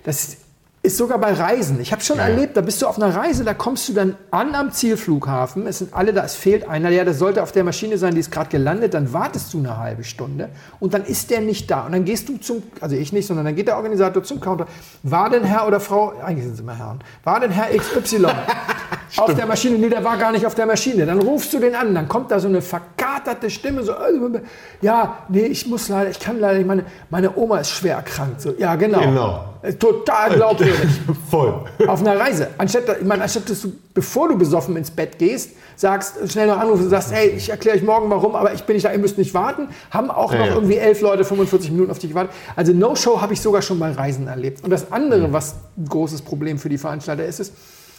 das ist sogar bei Reisen. Ich habe schon Ja, erlebt, da bist du auf einer Reise, da kommst du dann an am Zielflughafen. Es sind alle da, es fehlt einer. Ja, das sollte auf der Maschine sein, die ist gerade gelandet. Dann wartest du eine halbe Stunde und dann ist der nicht da. Und dann gehst du zum, also ich nicht, sondern dann geht der Organisator zum Counter. War denn Herr oder Frau, eigentlich sind es immer Herren, war denn Herr XY auf der Maschine? Nee, der war gar nicht auf der Maschine. Dann rufst du den an, dann kommt da so eine verkaterte Stimme, so, äh, ja, nee, ich muss leider, ich kann leider nicht, meine, meine Oma ist schwer erkrankt. So, ja, genau. Genau. Äh, Total glaubwürdig Voll. auf einer Reise. Anstatt, ich meine, anstatt dass du, bevor du besoffen ins Bett gehst, sagst, schnell noch anrufen und sagst, hey, ich erkläre euch morgen warum, aber ich bin nicht da, ihr müsst nicht warten, haben auch Ja, noch ja. irgendwie elf Leute 45 Minuten auf dich gewartet. Also No-Show habe ich sogar schon bei Reisen erlebt. Und das andere, was ein großes Problem für die Veranstalter ist, ist,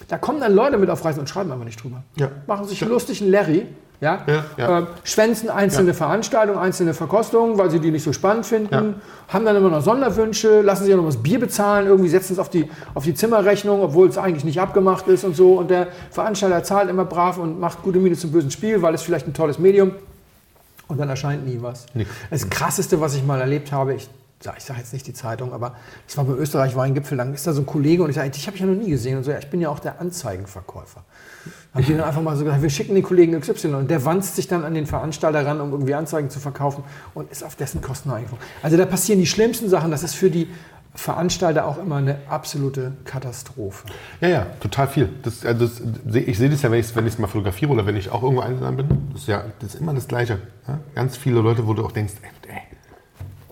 da kommen dann Leute mit auf Reisen und schreiben einfach nicht drüber. Ja. Machen sich lustig einen Larry. Ja, Ja, ja. Äh, schwänzen einzelne Veranstaltungen, einzelne Verkostungen, weil sie die nicht so spannend finden, haben dann immer noch Sonderwünsche, lassen sich auch noch das Bier bezahlen, irgendwie setzen es auf die, auf die Zimmerrechnung, obwohl es eigentlich nicht abgemacht ist und so. Und der Veranstalter zahlt immer brav und macht gute Miene zum bösen Spiel, weil es vielleicht ein tolles Medium und dann erscheint nie was. Nix. Das krasseste, was ich mal erlebt habe, ich ich sag jetzt nicht die Zeitung, aber es war bei Österreich Weingipfel, dann ist da so ein Kollege und ich sage, dich habe ich ja noch nie gesehen und so, ja, ich bin ja auch der Anzeigenverkäufer. Haben die dann einfach mal so gesagt, wir schicken den Kollegen XY und der wanzt sich dann an den Veranstalter ran, um irgendwie Anzeigen zu verkaufen und ist auf dessen Kosten eingeflogen. Also da passieren die schlimmsten Sachen, das ist für die Veranstalter auch immer eine absolute Katastrophe. Ja, ja, total viel. Das, also das, ich sehe das ja, wenn ich es wenn mal fotografiere oder wenn ich auch irgendwo einsam bin. Das ist ja das ist immer das Gleiche. Ja? Ganz viele Leute, wo du auch denkst, ey, ey,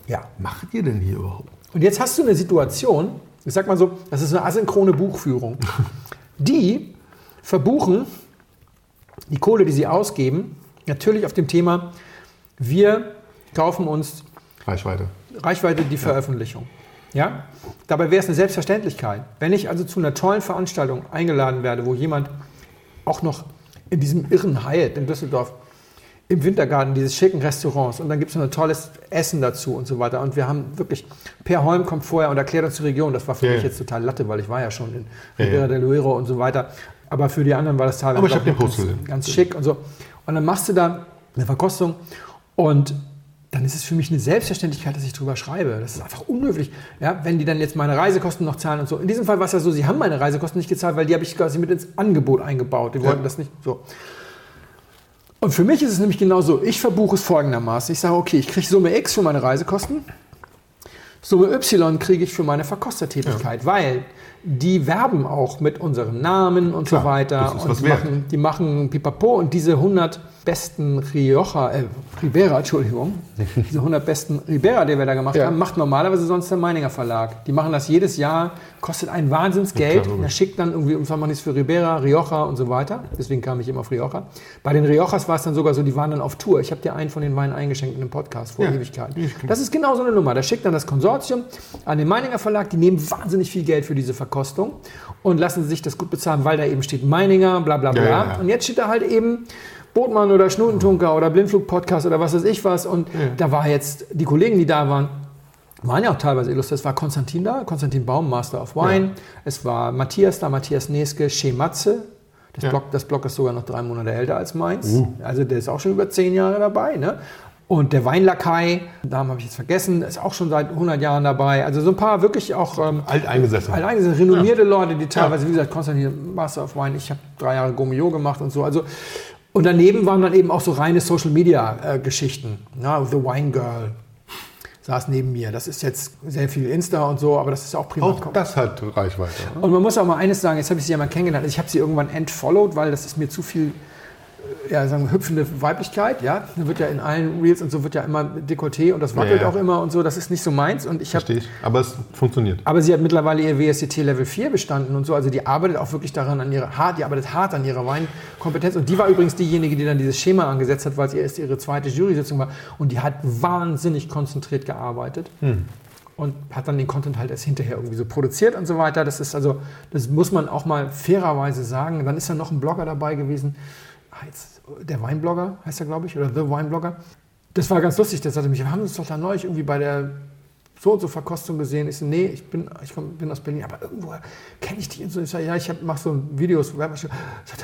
Ja. macht ihr denn hier überhaupt? Und jetzt hast du eine Situation, ich sag mal so, das ist eine asynchrone Buchführung. Die verbuchen die Kohle, die sie ausgeben, natürlich auf dem Thema, wir kaufen uns Reichweite. Reichweite die Veröffentlichung. Ja? Dabei wäre es eine Selbstverständlichkeit. Wenn ich also zu einer tollen Veranstaltung eingeladen werde, wo jemand auch noch in diesem irren Hyatt in Düsseldorf im Wintergarten dieses schicken Restaurants und dann gibt es noch ein tolles Essen dazu und so weiter. Und wir haben wirklich, Per Holm kommt vorher und erklärt uns die Region. Das war für Ja, mich jetzt total Latte, weil ich war ja schon in Ribera ja. del Duero und so weiter. Aber für die anderen war das teilweise Aber ich den Post ganz, ganz schick und so. Und dann machst du da eine Verkostung und dann ist es für mich eine Selbstverständlichkeit, dass ich drüber schreibe. Das ist einfach unhöflich. Ja, wenn die dann jetzt meine Reisekosten noch zahlen und so. In diesem Fall war es ja so, sie haben meine Reisekosten nicht gezahlt, weil die habe ich quasi mit ins Angebot eingebaut. Die wollten Ja. das nicht so. Und für mich ist es nämlich genauso. Ich verbuche es folgendermaßen. Ich sage, okay, ich kriege Summe X für meine Reisekosten. Summe Y kriege ich für meine Verkostertätigkeit, weil die werben auch mit unserem Namen und Klar, so weiter. und die wert. machen, die machen Pipapo und diese 100 besten Rioja, äh, Ribera, Entschuldigung, diese 100 besten Ribera, die wir da gemacht Ja. haben, macht normalerweise sonst der Meininger Verlag. Die machen das jedes Jahr, kostet ein Ja, Wahnsinnsgeld. und er schickt dann irgendwie, und die es für Ribera, Rioja und so weiter. Deswegen kam ich immer auf Rioja. Bei den Riojas war es dann sogar so, die waren dann auf Tour. Ich habe dir einen von den Weinen eingeschenkt in einem Podcast vor Ja, Ewigkeiten. Das ist genau so eine Nummer. Da schickt dann das Konsortium an den Meininger Verlag, die nehmen wahnsinnig viel Geld für diese Verkostung und lassen sich das gut bezahlen, weil da eben steht Meininger, bla bla bla. Ja, ja, ja. Und jetzt steht da halt eben Botmann oder Schnutentunker oder Blindflug-Podcast oder was weiß ich was. Und da war jetzt, die Kollegen, die da waren, waren ja auch teilweise illustriert. Es war Konstantin da, Konstantin Baum, Master of Wine. Es war Matthias da, Matthias Neske, Schematze. Das. Blog, das Blog ist sogar noch drei Monate älter als meins. Uh. Also der ist auch schon über zehn Jahre dabei. Ne? Und der Weinlakai, Namen habe ich jetzt vergessen, ist auch schon seit 100 Jahren dabei. Also so ein paar wirklich auch ähm, Alteingesessen. Allein sind renommierte Leute, die teilweise, wie gesagt, Konstantin Master of Wine, ich habe drei Jahre Gomio gemacht und so. Also, und daneben waren dann eben auch so reine Social Media äh, Geschichten. Na, The Wine Girl saß neben mir. Das ist jetzt sehr viel Insta und so, aber das ist auch prima. Auch das hat Reichweite. ne? Und man muss auch mal eines sagen, jetzt habe ich sie ja mal kennengelernt. Ich habe sie irgendwann entfollowed, weil das ist mir zu viel ja, sagen wir, hüpfende Weiblichkeit. Ja, da wird ja in allen Reels und so wird ja immer Dekolleté und das wackelt Ja, ja. auch immer und so. Das ist nicht so meins. Und ich Verstehe ich. Aber es funktioniert. aber sie hat mittlerweile ihr WSCT Level 4 bestanden und so. Also die arbeitet auch wirklich daran an ihrer hart, die arbeitet hart an ihrer Weinkompetenz. Und die war übrigens diejenige, die dann dieses Schema angesetzt hat, weil es erst ihre zweite Jury-Sitzung war. Und die hat wahnsinnig konzentriert gearbeitet. Und hat dann den Content halt erst hinterher irgendwie so produziert und so weiter. Das ist also, das muss man auch mal fairerweise sagen. Dann ist da noch ein Blogger dabei gewesen. Jetzt, der Weinblogger heißt er, glaube ich, oder The Weinblogger. Das war ganz lustig. Der sagte mich, wir haben uns doch da neulich irgendwie bei der so und so Verkostung gesehen. Ich so, nee, ich bin, ich komm, bin aus Berlin, aber irgendwo kenne ich dich. Und so, ich sag, ja, ich mache so Videos. Ich ja,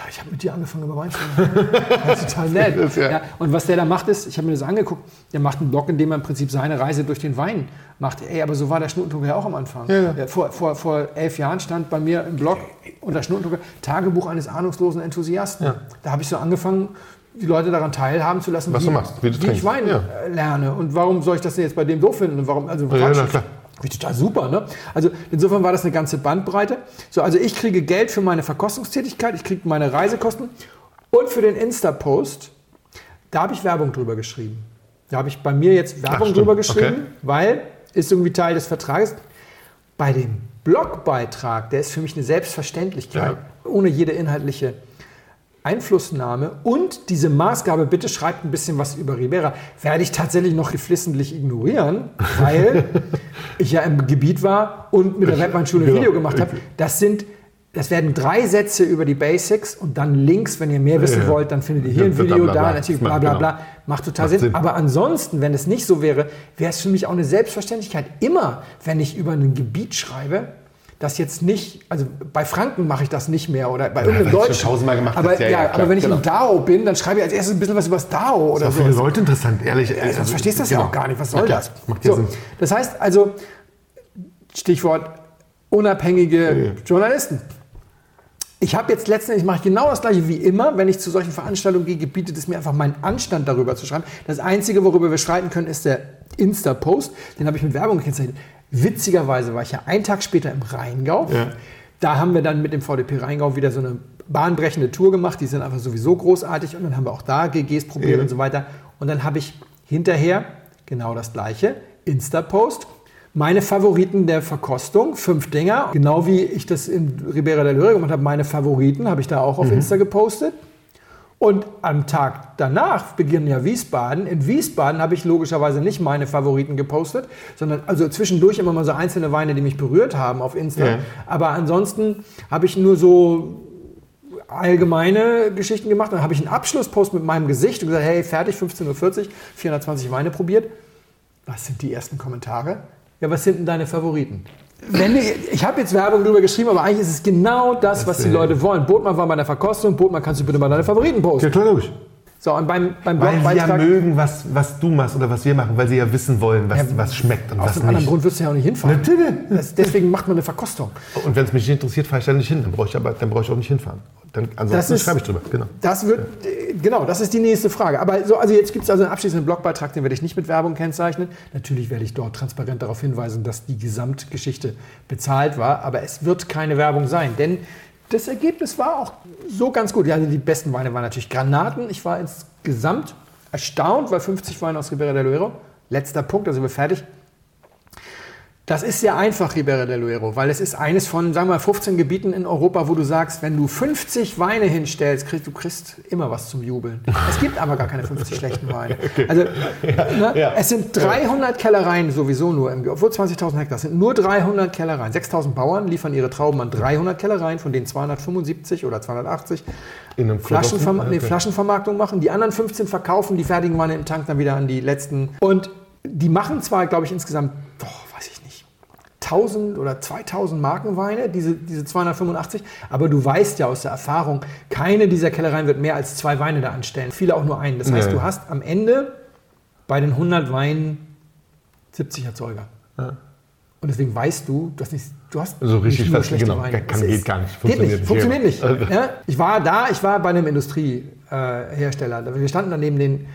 ich habe mit dir angefangen über Wein zu machen. Das ist total nett. Das, ja. ja. Und was der da macht ist, ich habe mir das angeguckt, der macht einen Blog, in dem er im Prinzip seine Reise durch den Wein macht. Ey, aber so war der Schnurrentucker ja auch am Anfang. Ja, vor, vor, vor elf Jahren stand bei mir im Blog unter Schnurrentucker Tagebuch eines ahnungslosen Enthusiasten. Da habe ich so angefangen, die Leute daran teilhaben zu lassen, Was wie, du machst, wie du ich trinkst. Wein Ja. äh, lerne. Und warum soll ich das denn jetzt bei dem doof finden? Und warum, also Ja, na klar. Ich total super, ne? Also insofern war das eine ganze Bandbreite. So, also ich kriege Geld für meine Verkostungstätigkeit, ich kriege meine Reisekosten und für den Insta-Post, da habe ich Werbung drüber geschrieben. Da habe ich bei mir jetzt Werbung stimmt. drüber geschrieben, Okay. weil ist irgendwie Teil des Vertrages. Bei dem Blogbeitrag, der ist für mich eine Selbstverständlichkeit, ohne jede inhaltliche Einflussnahme und diese Maßgabe, bitte schreibt ein bisschen was über Ribera, werde ich tatsächlich noch geflissentlich ignorieren, weil ich ja im Gebiet war und mit der Webweinschule ein Genau. Video gemacht habe. Das sind das werden drei Sätze über die Basics und dann Links, wenn ihr mehr wissen Ja. wollt, dann findet ihr hier ein Bla, bla, Video, bla, da natürlich bla bla genau. bla. Macht total Macht Sinn. Sinn. Aber ansonsten, wenn es nicht so wäre, wäre es für mich auch eine Selbstverständlichkeit. Immer, wenn ich über ein Gebiet schreibe, das jetzt nicht, also bei Franken mache ich das nicht mehr oder bei irgendeinem du Deutschen. tausendmal gemacht aber, hast. Ja, ja, ja, aber wenn ich genau. im DAO bin, dann schreibe ich als erstes ein bisschen was über das DAO oder Auch so. für die Leute interessant, ehrlich. Ja, sonst verstehst du das ja genau. auch gar nicht. Was soll das? Macht ja So, Sinn. das heißt also, Stichwort unabhängige Journalisten. Ich habe jetzt letztendlich mache ich genau das gleiche wie immer, wenn ich zu solchen Veranstaltungen gehe, bietet es mir einfach meinen Anstand darüber zu schreiben. Das einzige, worüber wir streiten können, ist der Insta-Post. Den habe ich mit Werbung gekennzeichnet. Witzigerweise war ich ja einen Tag später im Rheingau. Ja. Da haben wir dann mit dem VDP Rheingau wieder so eine bahnbrechende Tour gemacht. Die sind einfach sowieso großartig. Und dann haben wir auch da GGs probiert Ja. und so weiter. Und dann habe ich hinterher genau das Gleiche Insta-Post. Meine Favoriten der Verkostung, fünf Dinger. Genau wie ich das in Ribera del Duero gemacht habe, meine Favoriten habe ich da auch auf Insta gepostet. Und am Tag danach beginnen ja Wiesbaden. In Wiesbaden habe ich logischerweise nicht meine Favoriten gepostet, sondern also zwischendurch immer mal so einzelne Weine, die mich berührt haben auf Insta. Ja. Aber ansonsten habe ich nur so allgemeine Geschichten gemacht. Dann habe ich einen Abschlusspost mit meinem Gesicht und gesagt, hey, fertig, 15.40 Uhr, 420 Weine probiert. Was sind die ersten Kommentare? Ja, was sind denn deine Favoriten? Wenn ich habe jetzt Werbung drüber geschrieben, aber eigentlich ist es genau das, was die Leute wollen. Botmann war bei der Verkostung, Botmann kannst du bitte mal deine Favoriten posten. Ja, klar, logisch. So, und beim, beim Weil sie ja mögen, was, was du machst oder was wir machen, weil sie ja wissen wollen, was, was schmeckt und aus was dem anderen nicht. Grund wirst du ja auch nicht hinfahren. Natürlich. Das, deswegen macht man eine Verkostung. Und wenn es mich nicht interessiert, fahre ich da nicht hin. Dann brauche ich, aber- dann brauche ich auch nicht hinfahren. Dann, ansonsten Das ist- schreibe ich drüber. Genau. Das wird, äh, genau, das ist die nächste Frage. Aber so, also jetzt gibt es also einen abschließenden Blogbeitrag, den werde ich nicht mit Werbung kennzeichnen. Natürlich werde ich dort transparent darauf hinweisen, dass die Gesamtgeschichte bezahlt war, aber es wird keine Werbung sein, denn das Ergebnis war auch so ganz gut. Ja, die besten Weine waren natürlich Granaten. Ich war insgesamt erstaunt, weil 50 Weine aus Ribera del Duero. Letzter Punkt, da sind wir fertig. Das ist sehr einfach, Ribera del Duero, weil es ist eines von, sagen wir mal, 15 Gebieten in Europa, wo du sagst, wenn du 50 Weine hinstellst, kriegst du kriegst immer was zum Jubeln. Es gibt aber gar keine 50 schlechten Weine. Also, ne, ja. es sind 300 Kellereien sowieso nur, im, obwohl 20.000 Hektar, es sind nur 300 Kellereien. 6.000 Bauern liefern ihre Trauben an 300 Kellereien, von denen 275 oder 280 In einem Flaschenverm nee, Okay. Flaschenvermarktung machen. Die anderen 15 verkaufen die fertigen Weine im Tank dann wieder an die letzten. Und die machen zwar, glaube ich, insgesamt, nicht, 1000 oder 2000 Markenweine, diese, diese 285, aber du weißt ja aus der Erfahrung, keine dieser Kellereien wird mehr als zwei Weine da anstellen. Viele auch nur einen. Das heißt, Nee. du hast am Ende bei den 100 Weinen 70 Erzeuger. Und deswegen weißt du, du hast, nicht, du hast So richtig nicht nur schlechte genau, Weine. kann- Es geht gar nicht. Geht nicht, Funktioniert nicht. funktioniert nicht. Ja? Ich war da, ich war bei einem Industriehersteller. Wir standen daneben den äh,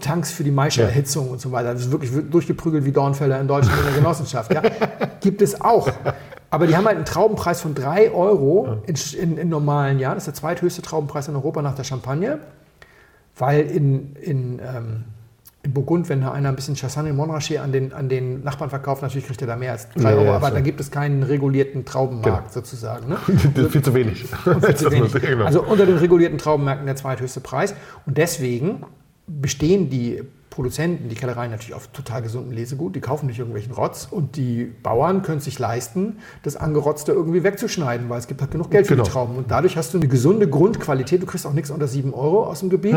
Tanks für die Maischer Ja. Und so weiter. Das ist wirklich durchgeprügelt wie Dornfelder in Deutschland in der Genossenschaft. Ja? Gibt es auch. Aber die haben halt einen Traubenpreis von 3 Euro in, in, in normalen Jahren. Das ist der zweithöchste Traubenpreis in Europa nach der Champagne. Weil in, in, ähm, in Burgund, wenn da einer ein bisschen Chassagne Montrachet an den, an den Nachbarn verkauft, natürlich kriegt er da mehr als 3 Ja, Euro. ja, aber so. da gibt es keinen regulierten Traubenmarkt Genau. sozusagen. Ne? Ist viel zu wenig. Viel zu wenig. Genau. Also unter den regulierten Traubenmärkten der zweithöchste Preis. Und deswegen bestehen die Produzenten, die Kellereien natürlich auf total gesundem Lesegut. Die kaufen nicht irgendwelchen Rotz. Und die Bauern können sich leisten, das Angerotzte irgendwie wegzuschneiden, weil es gibt halt genug Geld für Genau. die Trauben. Und dadurch hast du eine gesunde Grundqualität. Du kriegst auch nichts unter 7 Euro aus dem Gebiet.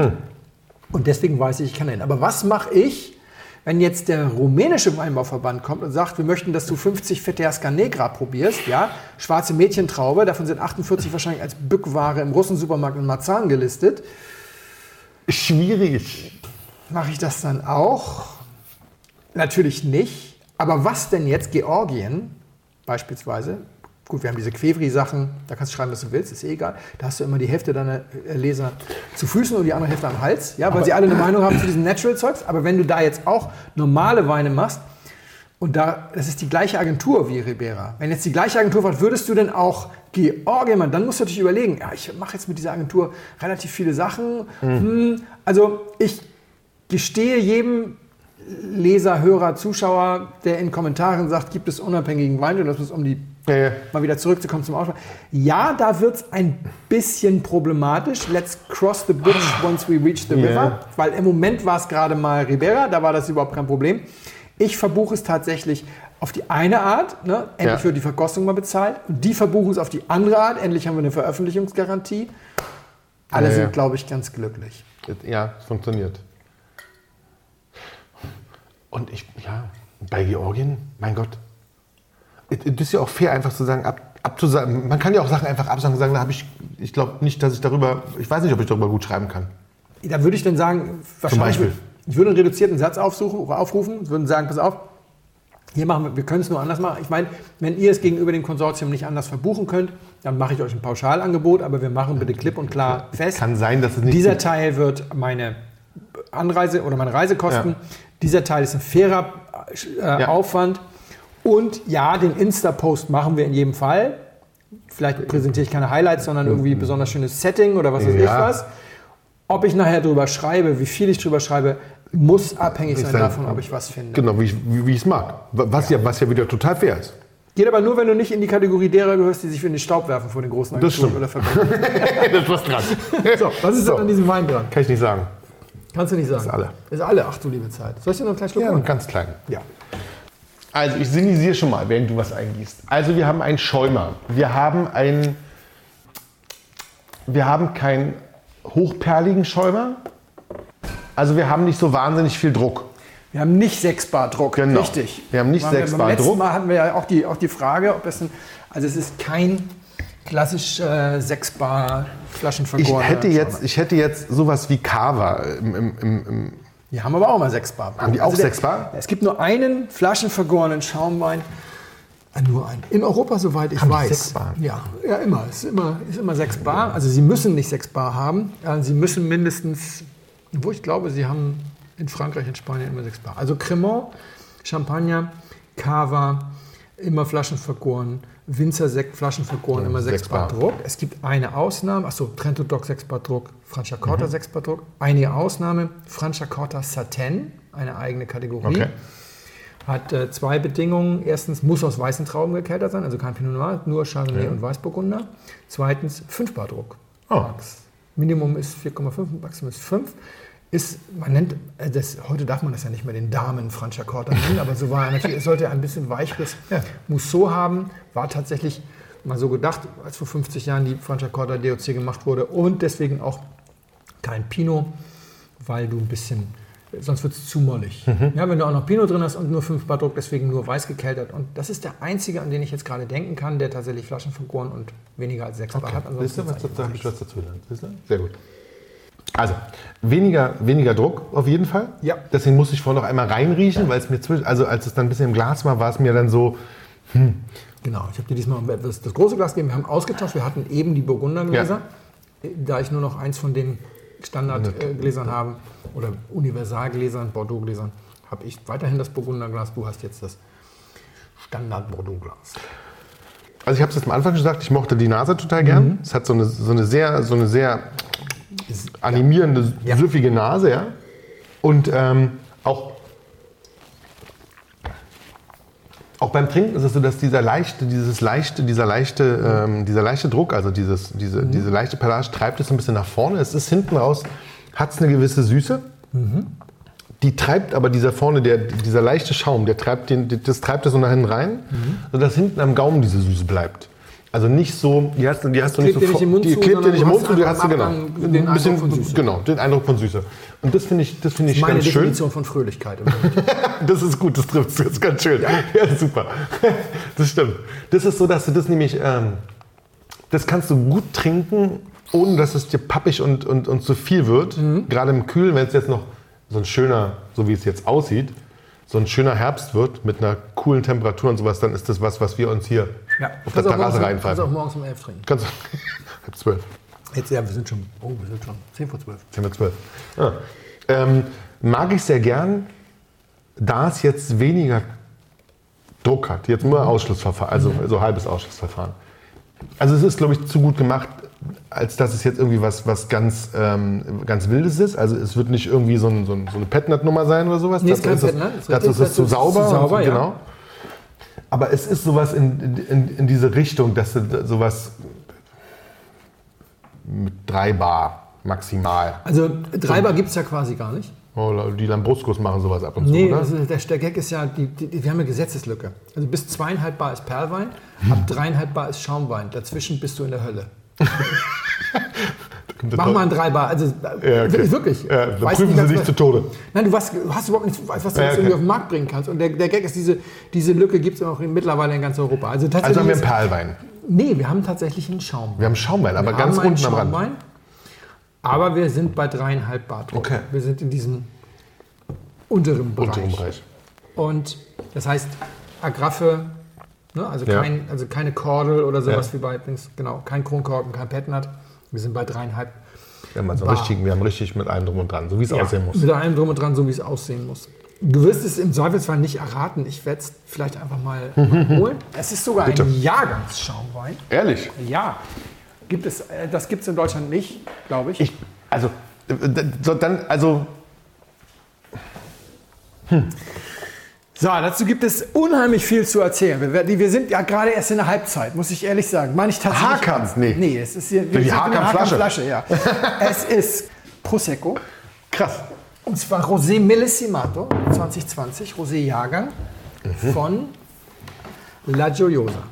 Und deswegen weiß ich, ich kann dahin. Aber was mache ich, wenn jetzt der rumänische Weinbauverband kommt und sagt, wir möchten, dass du 50 Feteasca Negra probierst, ja, schwarze Mädchentraube, davon sind 48 wahrscheinlich als Bückware im Russensupermarkt in Marzahn gelistet. Schwierig. Mache ich das dann auch? Natürlich nicht. Aber was denn jetzt Georgien beispielsweise? Gut, wir haben diese Quevri-Sachen, da kannst du schreiben, was du willst, ist eh egal. Da hast du immer die Hälfte deiner äh, Leser zu Füßen und die andere Hälfte am Hals, ja, weil sie alle eine Meinung haben zu diesem Natural-Zeugs. Aber wenn du da jetzt auch normale Weine machst, und da, das ist die gleiche Agentur wie Ribera. Wenn jetzt die gleiche Agentur war, würdest du denn auch Georgien machen? Dann musst du natürlich überlegen, ja, ich mache jetzt mit dieser Agentur relativ viele Sachen. Hm, also ich gestehe jedem Leser, Hörer, Zuschauer, der in Kommentaren sagt, gibt es unabhängigen Weinjournalismus, um die Ja, mal wieder zurückzukommen zum Aussprache. Ja, da wird es ein bisschen problematisch. Let's cross the bridge once we reach the river. Weil im Moment war es gerade mal Ribera, da war das überhaupt kein Problem. Ich verbuche es tatsächlich auf die eine Art, ne? endlich Ja. wird die Verkostung mal bezahlt. Und die verbuchen es auf die andere Art, endlich haben wir eine Veröffentlichungsgarantie. Alle ja. sind, glaube ich, ganz glücklich. Ja, es funktioniert. Und ich, ja, bei Georgien, mein Gott. Es es ist ja auch fair, einfach zu sagen, ab, abzusagen. Man kann ja auch Sachen einfach absagen und sagen, da habe ich, ich glaube nicht, dass ich darüber, ich weiß nicht, ob ich darüber gut schreiben kann. Da würde ich dann sagen, wahrscheinlich, Beispiel? ich würde einen reduzierten Satz aufsuchen, aufrufen, würden sagen, pass auf, hier machen wir, wir können es nur anders machen. Ich meine, wenn ihr es gegenüber dem Konsortium nicht anders verbuchen könnt, dann mache ich euch ein Pauschalangebot, aber wir machen bitte klipp und klar fest. Kann sein, dass es nicht. Dieser Teil wird meine Anreise oder meine Reisekosten. Ja. Dieser Teil ist ein fairer äh, Ja. Aufwand. Und ja, den Insta-Post machen wir in jedem Fall. Vielleicht präsentiere ich keine Highlights, sondern irgendwie ein besonders schönes Setting oder was weiß ich Ja. was. Ob ich nachher drüber schreibe, wie viel ich drüber schreibe, Muss abhängig sein sein- davon, ob ich was finde. Genau, wie ich wie, ich es mag. Was ja. was ja wieder total fair ist. Geht aber nur, wenn du nicht in die Kategorie derer gehörst, die sich für den Staub werfen vor den großen Das stimmt. oder Verbänden. da ist was dran. So, was ist So. denn an diesem Wein dran? Kann ich nicht sagen. Kannst du nicht sagen. Ist alle. Ist alle. Ach du liebe Zeit. Soll ich dir noch einen kleinen Schluck Ja, holen? ganz klein. Ja. Also ich sinisiere schon mal, während du was eingießt. Also wir haben einen Schäumer. Wir haben einen. Wir haben keinen hochperligen Schäumer. Also wir haben nicht so wahnsinnig viel Druck. Wir haben nicht 6 Bar Druck. Genau. Richtig. Wir haben nicht Waren 6 beim Bar letzten Druck. Mal hatten wir ja auch die, auch die Frage, ob es ein. Also es ist kein klassisch äh, 6 Bar Ich Flaschenvergorener. hätte, jetzt, ich hätte jetzt sowas wie Kava im, im, im, im Die haben aber auch mal 6 Bar. Haben die auch der- 6 Bar? Es gibt nur einen flaschenvergorenen Schaumwein. Äh, Nur einen. In Europa, soweit ich Haben weiß. 6 Bar? Ja, ja, immer. Es ist immer, ist immer 6 Bar. Also sie müssen nicht 6 Bar haben. Sie müssen mindestens, wo ich glaube, sie haben in Frankreich und Spanien immer 6 Bar. Also Cremant, Champagner, Cava, immer Flaschenvergoren. Winzersekt, Flaschenvergoren, immer 6 6 Bar Bar. Druck. Es gibt eine Ausnahme, achso, Trento Doc 6 Bar Druck, Franciacorta 6 Bar Druck. Eine Ausnahme, Franciacorta Satin, eine eigene Kategorie. Okay. Hat äh, zwei Bedingungen. Erstens muss aus weißen Trauben gekeltert sein, also kein Pinot Noir, nur Chardonnay und Weißburgunder. Zweitens 5 Bar Druck. Oh. Max. Minimum ist 4,5, Maximum ist 5. Ist, man nennt, äh, das, heute darf man das ja nicht mehr den Damen Franciacorta nennen, aber so war er natürlich, es sollte ein bisschen weicheres Ja. Mousseau haben, war tatsächlich mal so gedacht, als vor 50 Jahren die Franciacorta DOC gemacht wurde und deswegen auch kein Pinot, weil du ein bisschen, sonst wird es zu mollig. Ja, wenn du auch noch Pinot drin hast und nur 5 Bar Druck, deswegen nur weiß gekeltert. Und das ist der einzige, an den ich jetzt gerade denken kann, der tatsächlich Flaschen vergoren und weniger als 6 Bar hat. Siehst du, Ansonsten was, was dazu gelernt. Sehr gut. Also, weniger, weniger Druck auf jeden Fall. Ja. Deswegen musste ich vorher noch einmal reinriechen, weil es mir zwischen, also als es dann ein bisschen im Glas war, war es mir dann so, Genau, ich habe dir diesmal das, das große Glas gegeben. Wir haben ausgetauscht. Wir hatten eben die Burgundergläser. Da ich nur noch eins von den Standardgläsern habe oder Universalgläsern, Bordeaux-Gläsern, habe ich weiterhin das Burgunderglas. Du hast jetzt das Standard-Bordeaux-Glas. also ich habe es jetzt am Anfang gesagt, ich mochte die Nase total gern. Es hat so eine, so eine sehr, so eine sehr animierende, Ja. süffige Nase, ja. Und ähm, auch, auch beim Trinken ist es so, dass dieser leichte, dieses leichte, dieser leichte, ähm, dieser leichte Druck, also dieses, diese, diese leichte Pelage treibt es ein bisschen nach vorne. Es ist hinten raus, hat es eine gewisse Süße. Die treibt aber dieser vorne, der, dieser leichte Schaum, der treibt den, das treibt es so nach hinten rein, sodass hinten am Gaumen diese Süße bleibt. Also nicht so, die hast, du- die hast du nicht so nicht Mund die klebt dir nicht im Mund zu, die hast du genau. Den Ein bisschen, Eindruck von Süße. Genau, den Eindruck von Süße. Und das finde ich, das finde ich Meine ganz schön. Definition von Fröhlichkeit. Das ist gut, das trifft es ganz schön. Ja. super. Das stimmt. Das ist so, dass du das nämlich, ähm, das kannst du gut trinken, ohne dass es dir pappig und, und, und zu viel wird. Mhm. Gerade im Kühlen, wenn es jetzt noch so ein schöner, so wie es jetzt aussieht, so ein schöner Herbst wird mit einer coolen Temperatur und sowas, dann ist das was, was wir uns hier Ja. auf der auch Terrasse um- Kannst auch reinpfeifen. morgens um 11 trinken. Kannst du, halb zwölf. Jetzt, ja, wir sind schon, oh, wir sind schon 10 vor 12. 10 wir 12. Ja. Ähm, mag ich sehr gern, da es jetzt weniger Druck hat. Jetzt nur Ausschlussverfahren, also so halbes Ausschlussverfahren. Also es ist, glaube ich, zu gut gemacht, als dass es jetzt irgendwie was, was ganz, ähm, ganz Wildes ist. Also es wird nicht irgendwie so, ein, so, ein, so eine Petnat-Nummer sein oder sowas. Nee, Dazu ist ist dazu ist es zu sauber. zu sauber, und, ja. genau. Aber es ist sowas in, in, in diese Richtung, dass sowas mit drei Bar maximal. Also drei Bar gibt es ja quasi gar nicht. Oh, die Lambruscos machen sowas ab und zu, Nee, oder? also der, der Gag ist ja, die, die, wir haben eine Gesetzeslücke. Also bis zweieinhalb Bar ist Perlwein, Hm. ab dreieinhalb Bar ist Schaumwein. Dazwischen bist du in der Hölle. Mach mal ein drei Bar. Also Ja, okay. wirklich. Ja, dann prüfen nicht sie dich was- zu Tode. Nein, du hast, du hast überhaupt nicht, was du Ja, okay. irgendwie auf den Markt bringen kannst. Und der, der Gag ist, diese, diese Lücke gibt es auch in, mittlerweile in ganz Europa. Also tatsächlich. Also haben wir einen Perlwein. nee, wir haben tatsächlich einen Schaumwein. Wir haben Schaumwein, aber Wir ganz unten am Rand. Schaumwein, Aber wir sind bei dreieinhalb Bar Druck. Okay. Wir sind in diesem unteren Bereich. Unteren Bereich. Und das heißt, Agraffe, ne, also, Ja. kein, also keine Kordel oder sowas Ja. wie bei Dings, genau, kein Kronkorken, kein Petnat. Wir sind bei dreieinhalb. Wir haben, also Bar. richtig, wir haben richtig mit allem drum und dran, so wie es aussehen muss. Mit allem drum und dran, so wie es aussehen muss. Du wirst es im Zweifelsfall nicht erraten. Ich werde es vielleicht einfach mal holen. Es ist sogar Bitte. ein Jahrgangsschaumwein. Ehrlich? Ja. Gibt es, äh, das gibt es in Deutschland nicht, glaube ich. Ich, also, so dann, also, So, dazu gibt es unheimlich viel zu erzählen. Wir, wir sind ja gerade erst in der Halbzeit, muss ich ehrlich sagen. Meine ich tatsächlich. Haarkampf? Nee. Nee, es ist hier Die. Haarkampfflasche, ja. es ist Prosecco. Krass. Und zwar Rosé Millesimato 2020, Rosé Jahrgang Mhm. von La Gioiosa.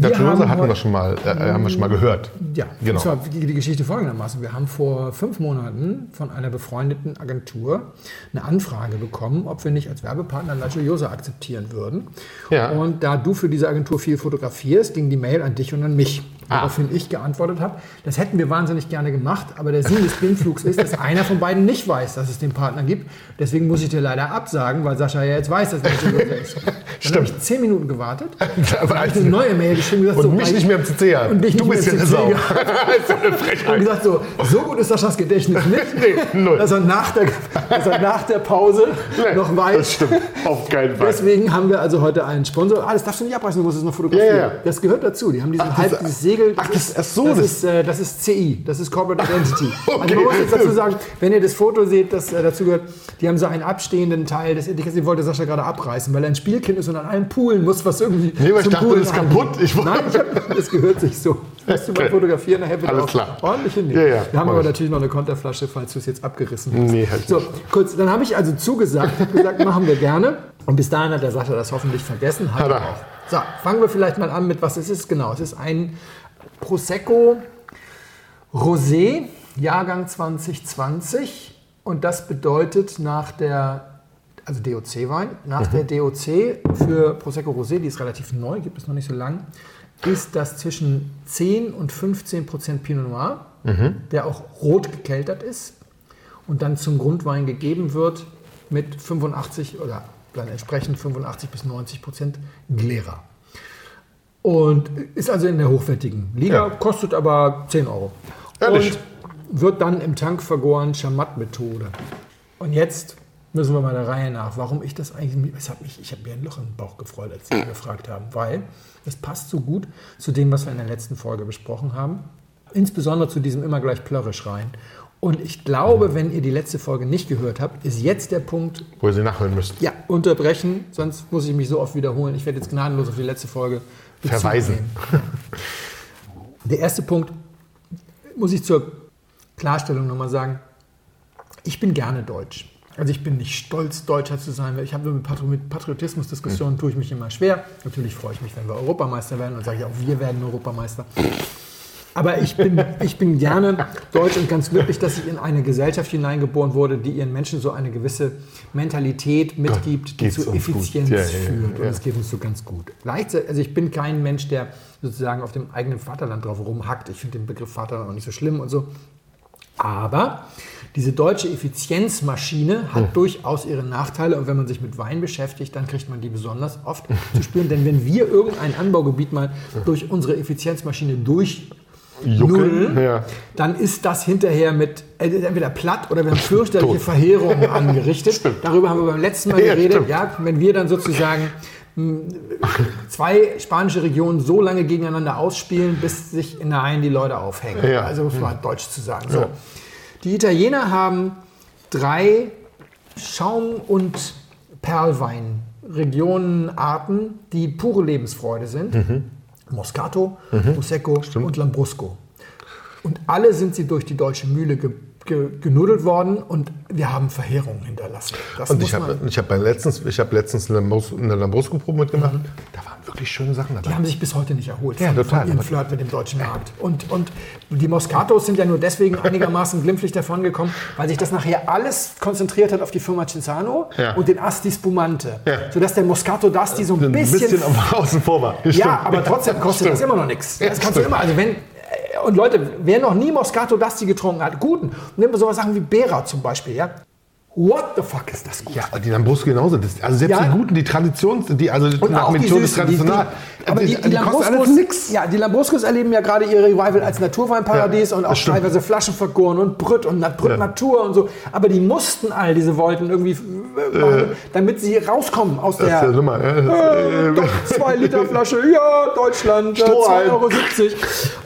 Haben hatten wir schon mal, äh, haben wir schon mal gehört. Ja, Genau. und zwar die, die Geschichte folgendermaßen. Wir haben vor fünf Monaten von einer befreundeten Agentur eine Anfrage bekommen, ob wir nicht als Werbepartner La Gioiosa akzeptieren würden. Ja. Und da du für diese Agentur viel fotografierst, ging die Mail an dich und an mich. Ah. Woraufhin ich geantwortet habe, das hätten wir wahnsinnig gerne gemacht, aber der Sinn des Blindflugs ist, dass einer von beiden nicht weiß, dass es den Partner gibt. Deswegen muss ich dir leider absagen, weil Sascha ja jetzt weiß, dass es Gioiosa ist. Dann Stimmt. habe ich zehn Minuten gewartet, Aber habe ich eine neue Mail geschrieben und gesagt, Und so, mich nicht mehr im CC haben. Und dich du nicht bist ja eine Sau. und gesagt, so, so gut ist Saschas Gedächtnis nicht, Nee, null. dass, er nach der, dass er nach der Pause noch weiß. Das stimmt. Auf keinen Fall. Deswegen haben wir also heute einen Sponsor. Ah, das darfst du nicht abreißen, du musst es noch fotografieren. Ja, ja. Das gehört dazu. Die haben diesen Ach, halb, dieses Segel. Ach, das- ach so, das, das- ist, äh, das ist CI, das ist Corporate Identity. Also Okay. man muss jetzt dazu sagen, wenn ihr das Foto seht, das äh, dazu gehört, die haben so einen abstehenden Teil des Etiketts, den wollte Sascha gerade abreißen, weil er ein Spielkind ist und an allen Poolen muss, was irgendwie. Nee, weil ich zum dachte, Poolen das ist kaputt. Ich Nein, ich hab, das gehört sich so. Musst du mal Okay. fotografieren, nachher bitte Alles klar. ordentlich hinnehmen. Ja, ja, Wir haben aber ich. natürlich noch eine Konterflasche, falls du es jetzt abgerissen hast. Nee, halt So, nicht. kurz, dann habe ich also zugesagt, hab gesagt, machen wir gerne. Und bis dahin hat der Sascha das hoffentlich vergessen. Hat Hat er. auch. So, fangen wir vielleicht mal an mit, was es ist. Genau, es ist ein Prosecco Rosé, Jahrgang 2020. Und das bedeutet nach der, also DOC-Wein, nach der DOC für Prosecco Rosé, die ist relativ neu, gibt es noch nicht so lang, ist das zwischen 10 und 15 Prozent Pinot Noir, der auch rot gekeltert ist und dann zum Grundwein gegeben wird mit 85 oder dann entsprechend 85 bis 90 Prozent Glera. Und ist also in der hochwertigen Liga, Ja. kostet aber 10 Euro. Ehrlich? Und wird dann im Tank vergoren, Chamat-Methode. Und jetzt müssen wir mal der Reihe nach, warum ich das eigentlich, es hat mich, ich habe mir ein Loch im Bauch gefreut, als Sie gefragt haben, weil es passt so gut zu dem, was wir in der letzten Folge besprochen haben. Insbesondere zu diesem immer gleich plörrisch rein. Und ich glaube, wenn ihr die letzte Folge nicht gehört habt, ist jetzt der Punkt, Wo ihr sie nachhören müsst. ja, unterbrechen, sonst muss ich mich so oft wiederholen. Ich werde jetzt gnadenlos auf die letzte Folge Verweisen. Der erste Punkt muss ich zur Klarstellung nochmal sagen. Ich bin gerne deutsch. Also ich bin nicht stolz, Deutscher zu sein. weil Ich habe mit Patri- mit Patriotismusdiskussionen tue ich mich immer schwer. Natürlich freue ich mich, wenn wir Europameister werden und sage ich auch, wir werden Europameister. Aber ich bin, ich bin gerne deutsch und ganz glücklich, dass ich in eine Gesellschaft hineingeboren wurde, die ihren Menschen so eine gewisse Mentalität mitgibt, die zu. Effizienz Ja, ja, ja, führt. Und ja. es geht uns so ganz gut. Gleichzeitig, also ich bin kein Mensch, der sozusagen auf dem eigenen Vaterland drauf rumhackt. Ich finde den Begriff Vaterland auch nicht so schlimm und so. Aber diese deutsche Effizienzmaschine hat durchaus ihre Nachteile und wenn man sich mit Wein beschäftigt, dann kriegt man die besonders oft zu spüren. Denn wenn wir irgendein Anbaugebiet mal durch unsere Effizienzmaschine durch Juckeln, ja. dann ist das hinterher mit äh, entweder platt oder wir haben fürchterliche. Verheerungen angerichtet. Darüber haben wir beim letzten Mal Ja, geredet. stimmt. Ja, wenn wir dann sozusagen mh, zwei spanische Regionen so lange gegeneinander ausspielen, bis sich in der einen die Leute aufhängen. Ja. Also man halt deutsch zu sagen. So. Die Italiener haben drei Schaum- und Perlwein-Regionenarten, die pure Lebensfreude sind. Moscato, Prosecco und Lambrusco. Und alle sind sie durch die deutsche Mühle ge ge genuddelt worden und wir haben Verheerungen hinterlassen. Das Und ich habe ich hab letztens, ich hab letztens eine, Lambrus- eine Lambrusco-Probe mitgemacht. Da waren wirklich schöne Sachen dabei. die haben sich bis heute nicht erholt Ja, von, total. von ihrem Flirt mit dem deutschen Markt. Und, und die Moscatos sind ja nur deswegen einigermaßen glimpflich davongekommen, weil sich das nachher alles konzentriert hat auf die Firma Cinzano Ja. und den Asti Spumante. Ja. Sodass der Moscato d'Asti so ein ein bisschen, bisschen auf- außen vor war. Ja, aber trotzdem kostet das immer noch nichts. Das kannst du immer. Also wenn, und Leute, wer noch nie Moscato d'Asti getrunken hat, guten. Nimm sowas Sachen wie Bera zum Beispiel, ja. What the fuck ist das gut? Ja, die Lambrusco genauso. Das, also selbst Ja. die guten, die Traditions, die also Und nach auch die Süßen, die, traditional. die, aber die, die, kosten alles Lambruscos, nix. ja, die Lambruscos erleben ja gerade ihr Revival als Naturweinparadies Ja, und auch stimmt. teilweise Flaschen vergoren und Brüt und Brüt Ja. Natur und so. Aber die mussten all diese Wollten irgendwie äh, machen, damit sie rauskommen aus ist der ja Nummer. äh, Äh, doch, zwei Liter Flasche, ja, Deutschland, äh, Strohhalm. 2,70 Euro.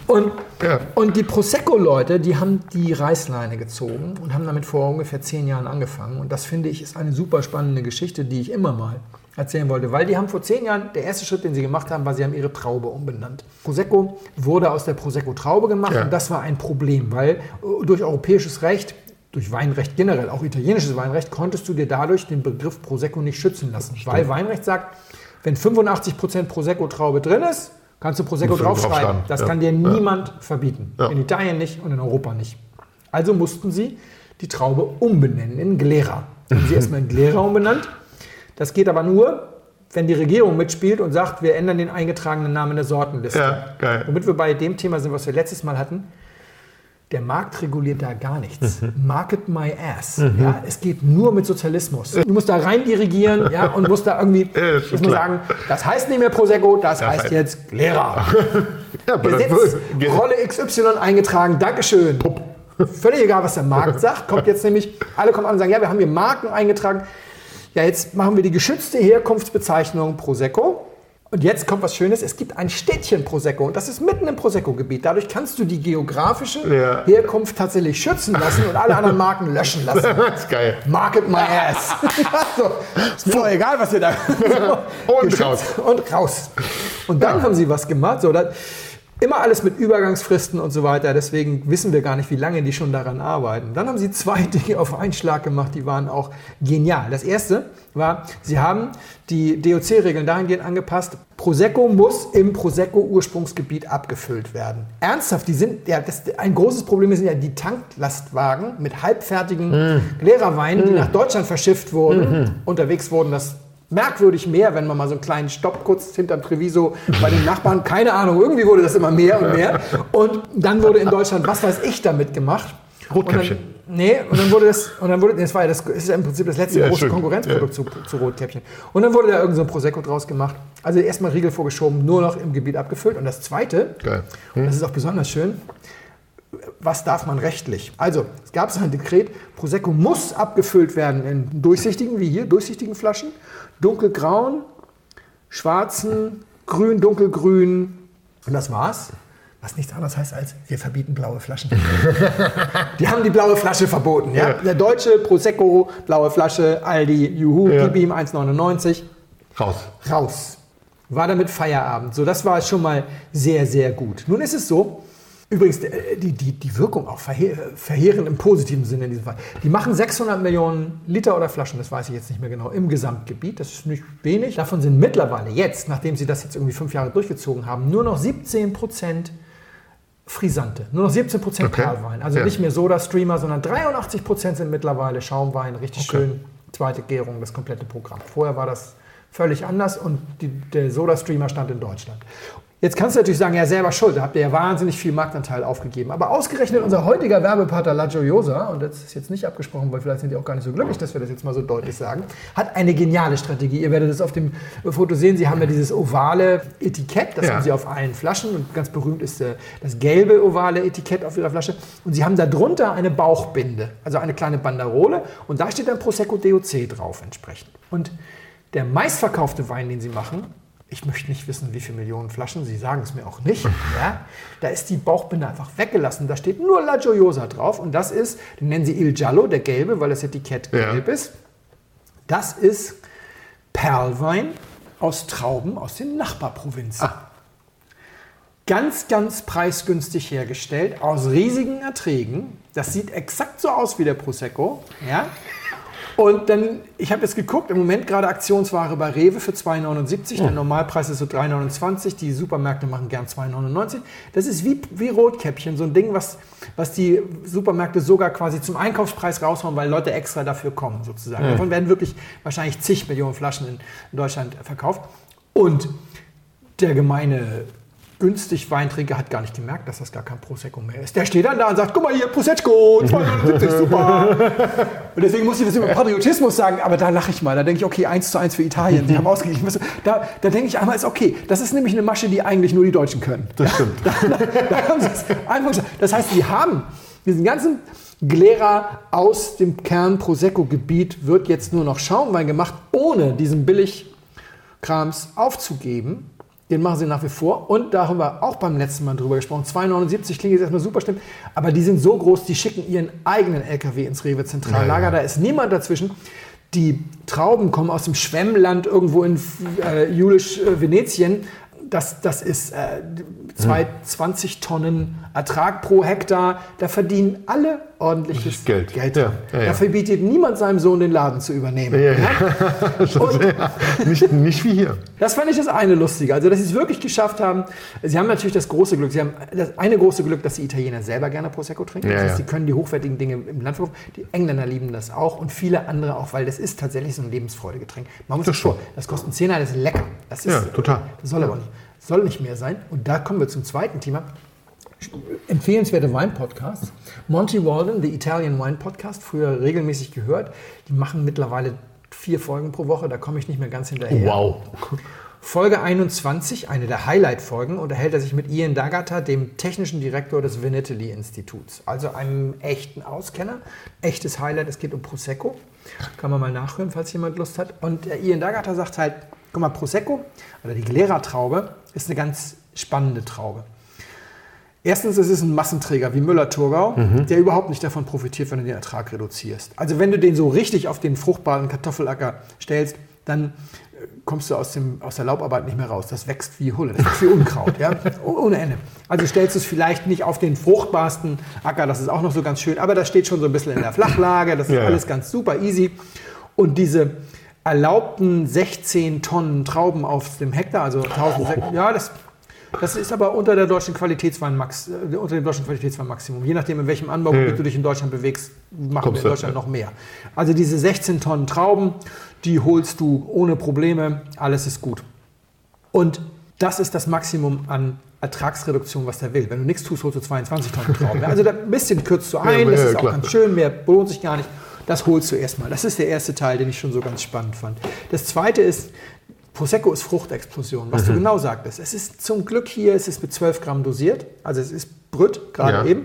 Und, ja. und die Prosecco-Leute, die haben die Reißleine gezogen und haben damit vor ungefähr zehn Jahren angefangen. Und das finde ich ist eine super spannende Geschichte, die ich immer mal erzählen wollte, weil die haben vor zehn Jahren, der erste Schritt, den sie gemacht haben, war, sie haben ihre Traube umbenannt. Prosecco wurde aus der Prosecco-Traube gemacht ja. und das war ein Problem, weil äh, durch europäisches Recht durch Weinrecht generell, auch italienisches Weinrecht, konntest du dir dadurch den Begriff Prosecco nicht schützen lassen. Stimmt. Weil Weinrecht sagt, wenn 85% Prosecco-Traube drin ist, kannst du Prosecco draufschreiben. Das ja. kann dir niemand ja. verbieten. Ja. In Italien nicht und in Europa nicht. Also mussten sie die Traube umbenennen in Glera. Haben sie erstmal in Glera umbenannt. Das geht aber nur, wenn die Regierung mitspielt und sagt, wir ändern den eingetragenen Namen der Sortenliste. Ja, geil. Womit wir bei dem Thema sind, was wir letztes Mal hatten. Der Markt reguliert da gar nichts. Mhm. Market my ass. Mhm. Ja, es geht nur mit Sozialismus. Du musst da rein dirigieren ja, und musst da irgendwie ja, muss sagen, das heißt nicht mehr Prosecco, das, das heißt, heißt jetzt Lehrer. ja, Gesetz, Rolle XY eingetragen, Dankeschön. Pup. Völlig egal, was der Markt sagt. Kommt jetzt nämlich, alle kommen an und sagen, ja, wir haben hier Marken eingetragen. Ja, jetzt machen wir die geschützte Herkunftsbezeichnung Prosecco. Und jetzt kommt was Schönes, es gibt ein Städtchen Prosecco und das ist mitten im Prosecco-Gebiet. Dadurch kannst du die geografische ja. Herkunft tatsächlich schützen lassen und alle anderen Marken löschen lassen. Das ist geil. Market my ass. also, ist mir doch egal, was ihr da... und raus. Und raus. Und dann ja. haben sie was gemacht. So, das, Immer alles mit Übergangsfristen und so weiter. Deswegen wissen wir gar nicht, wie lange die schon daran arbeiten. Dann haben sie zwei Dinge auf einen Schlag gemacht, die waren auch genial. Das erste war, sie haben die DOC-Regeln dahingehend angepasst, Prosecco muss im Prosecco-Ursprungsgebiet abgefüllt werden. Ernsthaft, die sind, ja, das, ein großes Problem sind ja die Tanklastwagen mit halbfertigen mm. Gläserweinen, mm. die nach Deutschland verschifft wurden, mm -hmm. unterwegs wurden. Das merkwürdig mehr, wenn man mal so einen kleinen Stopp kurz hinterm Treviso bei den Nachbarn, keine Ahnung, irgendwie wurde das immer mehr und mehr. Und dann wurde in Deutschland, was weiß ich, damit gemacht. Rotkäppchen. nee, und dann wurde das, und dann wurde, das war ja das, das ist ja im Prinzip das letzte ja, große schön. Konkurrenzprodukt ja. zu, zu, Rotkäppchen. Und dann wurde da irgend so ein Prosecco draus gemacht. Also erstmal Riegel vorgeschoben, nur noch im Gebiet abgefüllt. Und das zweite. Hm. das ist auch besonders schön, was darf man rechtlich? Also, es gab ein Dekret, Prosecco muss abgefüllt werden in durchsichtigen, wie hier, durchsichtigen Flaschen dunkelgrauen, schwarzen, grün, dunkelgrün. Und das war's. Was nichts anderes heißt als, wir verbieten blaue Flaschen. die haben die blaue Flasche verboten. Ja? ja. Der deutsche Prosecco, blaue Flasche, Aldi, Juhu, ja. gib ihm 1,99. Raus. Raus. War damit Feierabend. So, das war schon mal sehr, sehr gut. Nun ist es so, Übrigens, äh, die, die, die Wirkung auch verheerend im positiven Sinne in diesem Fall. Die machen 600 Millionen Liter oder Flaschen, das weiß ich jetzt nicht mehr genau, im Gesamtgebiet. Das ist nicht wenig. Davon sind mittlerweile jetzt, nachdem sie das jetzt irgendwie fünf Jahre durchgezogen haben, nur noch 17 Prozent Frisante. Nur noch 17 Prozent okay. Perlwein. Also ja. nicht mehr Soda-Streamer, sondern 83 Prozent sind mittlerweile Schaumwein. Richtig okay. schön. Zweite Gärung, das komplette Programm. Vorher war das völlig anders und die, der Soda-Streamer stand in Deutschland. Jetzt kannst du natürlich sagen, ja, selber schuld, da habt ihr ja wahnsinnig viel Marktanteil aufgegeben. Aber ausgerechnet unser heutiger Werbepartner La Gioiosa, und das ist jetzt nicht abgesprochen, weil vielleicht sind die auch gar nicht so glücklich, dass wir das jetzt mal so deutlich sagen, hat eine geniale Strategie. Ihr werdet es auf dem Foto sehen, sie haben ja dieses ovale Etikett, das ja. haben sie auf allen Flaschen und ganz berühmt ist äh, das gelbe ovale Etikett auf ihrer Flasche. Und sie haben darunter eine Bauchbinde, also eine kleine Banderole und da steht dann Prosecco DOC drauf entsprechend. Und der meistverkaufte Wein, den sie machen, ich möchte nicht wissen, wie viele Millionen Flaschen, Sie sagen es mir auch nicht. Ja? Da ist die Bauchbinde einfach weggelassen. Da steht nur La Gioiosa drauf und das ist, den nennen Sie Il Giallo, der gelbe, weil das Etikett ja. gelb ist. Das ist Perlwein aus Trauben aus den Nachbarprovinzen. Ah. Ganz, ganz preisgünstig hergestellt, aus riesigen Erträgen. Das sieht exakt so aus wie der Prosecco. Ja? Und dann, ich habe jetzt geguckt, im Moment gerade Aktionsware bei Rewe für 2,79. Der Normalpreis ist so 3,29. Die Supermärkte machen gern 2,99. Das ist wie, wie Rotkäppchen, so ein Ding, was, was die Supermärkte sogar quasi zum Einkaufspreis raushauen, weil Leute extra dafür kommen, sozusagen. Mhm. Davon werden wirklich wahrscheinlich zig Millionen Flaschen in Deutschland verkauft. Und der gemeine günstig Weintrinker hat gar nicht gemerkt, dass das gar kein Prosecco mehr ist. Der steht dann da und sagt, guck mal hier, Prosecco, 270, super. Und deswegen muss ich das über Patriotismus sagen, aber da lache ich mal. Da denke ich, okay, 1 zu 1 für Italien, die haben ausgeglichen. Da, da denke ich einmal, ist okay. Das ist nämlich eine Masche, die eigentlich nur die Deutschen können. Das stimmt. Da, da, haben einfach gesagt. Das heißt, die haben diesen ganzen Glera aus dem Kern Prosecco-Gebiet wird jetzt nur noch Schaumwein gemacht, ohne diesen Billigkrams aufzugeben Den machen sie nach wie vor. Und da haben wir auch beim letzten Mal drüber gesprochen. 2,79 klingt jetzt erstmal super stimmt. Aber die sind so groß, die schicken ihren eigenen LKW ins Rewe Zentrallager. Ja, ja. Da ist niemand dazwischen. Die Trauben kommen aus dem Schwemmland irgendwo in äh, Julisch-Venetien. Das, das ist äh, zwei, 20 Tonnen Ertrag pro Hektar. Da verdienen alle ordentliches Geld. Geld. Ja, ja, ja. Da verbietet niemand seinem Sohn, den Laden zu übernehmen. Und nicht, nicht wie hier. das fand ich das eine Lustige. Also, dass sie es wirklich geschafft haben. Sie haben natürlich das große Glück. Sie haben das eine große Glück, dass die Italiener selber gerne Prosecco trinken. Das heißt, sie können die hochwertigen Dinge im Land verkaufen. Die Engländer lieben das auch und viele andere auch, weil das ist tatsächlich so ein Lebensfreudegetränk. Man muss Das das vor. Das kostet einen Zehner, das ist lecker. Das ist, Ja, total. Das soll aber nicht. Soll nicht mehr sein. Und da kommen wir zum zweiten Thema. Empfehlenswerte Wein-Podcasts. Monty Walden, The Italian Wine Podcast, früher regelmäßig gehört. Die machen mittlerweile vier Folgen pro Woche, da komme ich nicht mehr ganz hinterher. Wow. Folge 21, eine der Highlight-Folgen, unterhält er sich mit Ian Dagata, dem technischen Direktor des Vinitelli-Instituts. Also einem echten Auskenner. Echtes Highlight, es geht um Prosecco. Kann man mal nachhören, falls jemand Lust hat. Und Ian Dagata sagt halt, guck mal, Prosecco, oder die Glera-Traube, ist eine ganz spannende Traube. Erstens, es ist ein Massenträger wie Müller-Thurgau, der überhaupt nicht davon profitiert, wenn du den Ertrag reduzierst. Also wenn du den so richtig auf den fruchtbaren Kartoffelacker stellst, dann äh, kommst du aus, dem, aus der Laubarbeit nicht mehr raus. Das wächst wie Hulle, das wächst wie Unkraut, ja? Oh- ohne Ende. Also stellst du es vielleicht nicht auf den fruchtbarsten Acker, das ist auch noch so ganz schön, aber das steht schon so ein bisschen in der Flachlage, das ist Ja, ja. alles ganz super easy. Und diese erlaubten 16 Tonnen Trauben auf dem Hektar, also 1000, ja, das, das ist aber unter, der deutschen Qualitätsweinmax, äh, unter dem deutschen Qualitätsweinmaximum. Je nachdem, in welchem Anbaugebiet du dich in Deutschland bewegst, machen Kommst wir in Deutschland ja. noch mehr. Also diese 16 Tonnen Trauben, die holst du ohne Probleme, alles ist gut. Und das ist das Maximum an Ertragsreduktion, was der will. Wenn du nichts tust, holst du 22 Tonnen Trauben. Also da ein bisschen kürzt du ein, Ja, das ja, ist auch klar. ganz schön, mehr lohnt sich gar nicht. Das holst du erstmal. Das ist der erste Teil, den ich schon so ganz spannend fand. Das zweite ist, Prosecco ist Fruchtexplosion, was du Mhm. genau sagtest. Es ist zum Glück hier, es ist mit 12 Gramm dosiert, also es ist Brüt, gerade Ja. eben.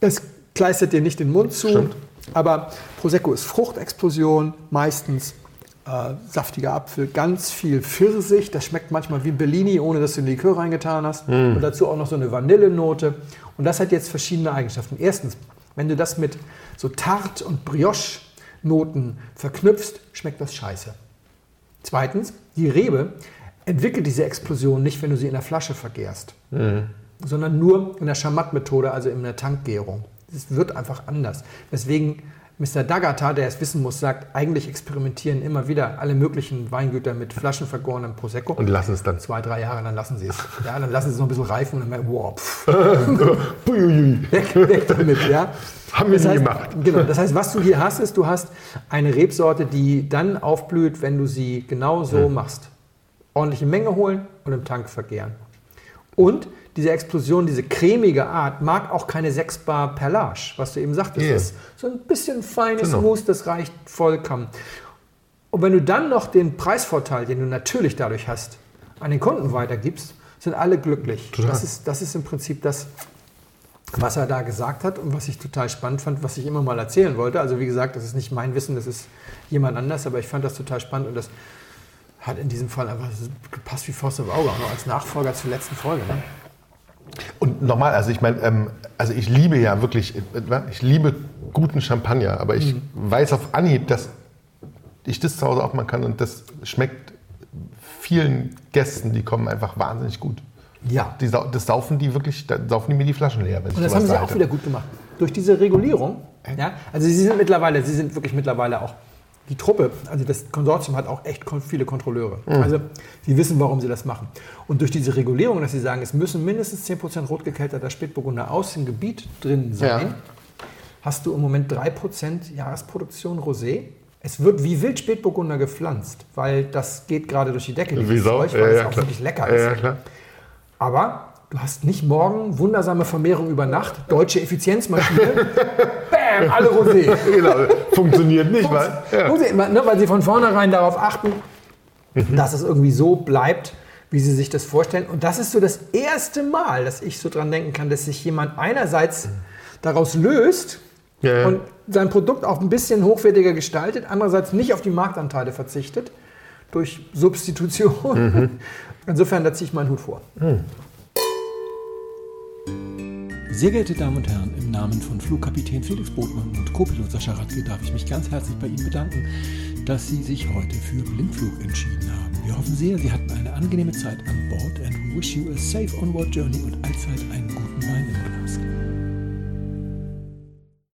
Es kleistert dir nicht den Mund zu, Stimmt. aber Prosecco ist Fruchtexplosion, meistens äh, saftiger Apfel, ganz viel Pfirsich. Das schmeckt manchmal wie ein Bellini, ohne dass du einen Likör reingetan hast. Und dazu auch noch so eine Vanillenote. Und das hat jetzt verschiedene Eigenschaften. Erstens, wenn du das mit so Tart- und Brioche-Noten verknüpfst, schmeckt das scheiße. Zweitens, die Rebe entwickelt diese Explosion nicht, wenn du sie in der Flasche vergärst, sondern nur in der Schamat-Methode, also in der Tankgärung. Es wird einfach anders. Deswegen Mr. Dagata, der es wissen muss, sagt, eigentlich experimentieren immer wieder alle möglichen Weingüter mit flaschenvergorenem Prosecco. Und lassen es dann. zwei, drei Jahre, dann lassen sie es. Ja, dann lassen sie es noch ein bisschen reifen und dann merken, wow, pff, weg, weg damit, ja. Haben wir das heißt, gemacht. Genau, das heißt, was du hier hast, ist, du hast eine Rebsorte, die dann aufblüht, wenn du sie genau so machst. Ordentliche Menge holen und im Tank vergären. Und diese Explosion, diese cremige Art, mag auch keine 6 Bar Perlage, was du eben sagtest. Yeah. Ist so ein bisschen feines Genau. Mousse, das reicht vollkommen. Und wenn du dann noch den Preisvorteil, den du natürlich dadurch hast, an den Kunden weitergibst, sind alle glücklich. Total. Das ist, das ist im Prinzip das, was er da gesagt hat und was ich total spannend fand, was ich immer mal erzählen wollte. Also wie gesagt, das ist nicht mein Wissen, das ist jemand anders, aber ich fand das total spannend und das hat in diesem Fall einfach gepasst wie Faust auf Auge, auch noch als Nachfolger zur letzten Folge. Ne? Und nochmal, also ich meine, ähm, also ich liebe ja wirklich, äh, ich liebe guten Champagner, aber ich weiß auf Anhieb, dass ich das zu Hause auch machen kann und das schmeckt vielen Gästen, die kommen einfach wahnsinnig gut. Ja. Die, das saufen die wirklich, da saufen die mir die Flaschen leer. Und das haben sie auch wieder gut gemacht. Durch diese Regulierung. Ja, also sie sind mittlerweile, sie sind wirklich mittlerweile auch die Truppe, also das Konsortium hat auch echt viele Kontrolleure. Also sie wissen, warum sie das machen. Und durch diese Regulierung, dass sie sagen, es müssen mindestens 10% rotgekelterter Spätburgunder aus dem Gebiet drin sein, Ja. hast du im Moment 3% Jahresproduktion Rosé. Es wird wie wild Spätburgunder gepflanzt, weil das geht gerade durch die Decke. Wie Sau? Zeug, weil Ja, es ja, auch klar. wirklich lecker Ja, ist. ja, klar. Aber du hast nicht morgen wundersame Vermehrung über Nacht, deutsche Effizienzmaschine, bam, alle Rosé. Genau, funktioniert nicht, weil. Ja. Rosé, ne, weil sie von vornherein darauf achten, Mhm. dass es irgendwie so bleibt, wie sie sich das vorstellen. Und das ist so das erste Mal, dass ich so dran denken kann, dass sich jemand einerseits daraus löst Ja, ja. und sein Produkt auch ein bisschen hochwertiger gestaltet, andererseits nicht auf die Marktanteile verzichtet. durch Substitution. Mhm. Insofern, da ziehe ich meinen Hut vor. Mhm. Sehr geehrte Damen und Herren, im Namen von Flugkapitän Felix Botmann und Co-Pilot Sascha Radke darf ich mich ganz herzlich bei Ihnen bedanken, dass Sie sich heute für Blindflug entschieden haben. Wir hoffen sehr, Sie hatten eine angenehme Zeit an Bord and wish you a safe onward journey und allzeit einen guten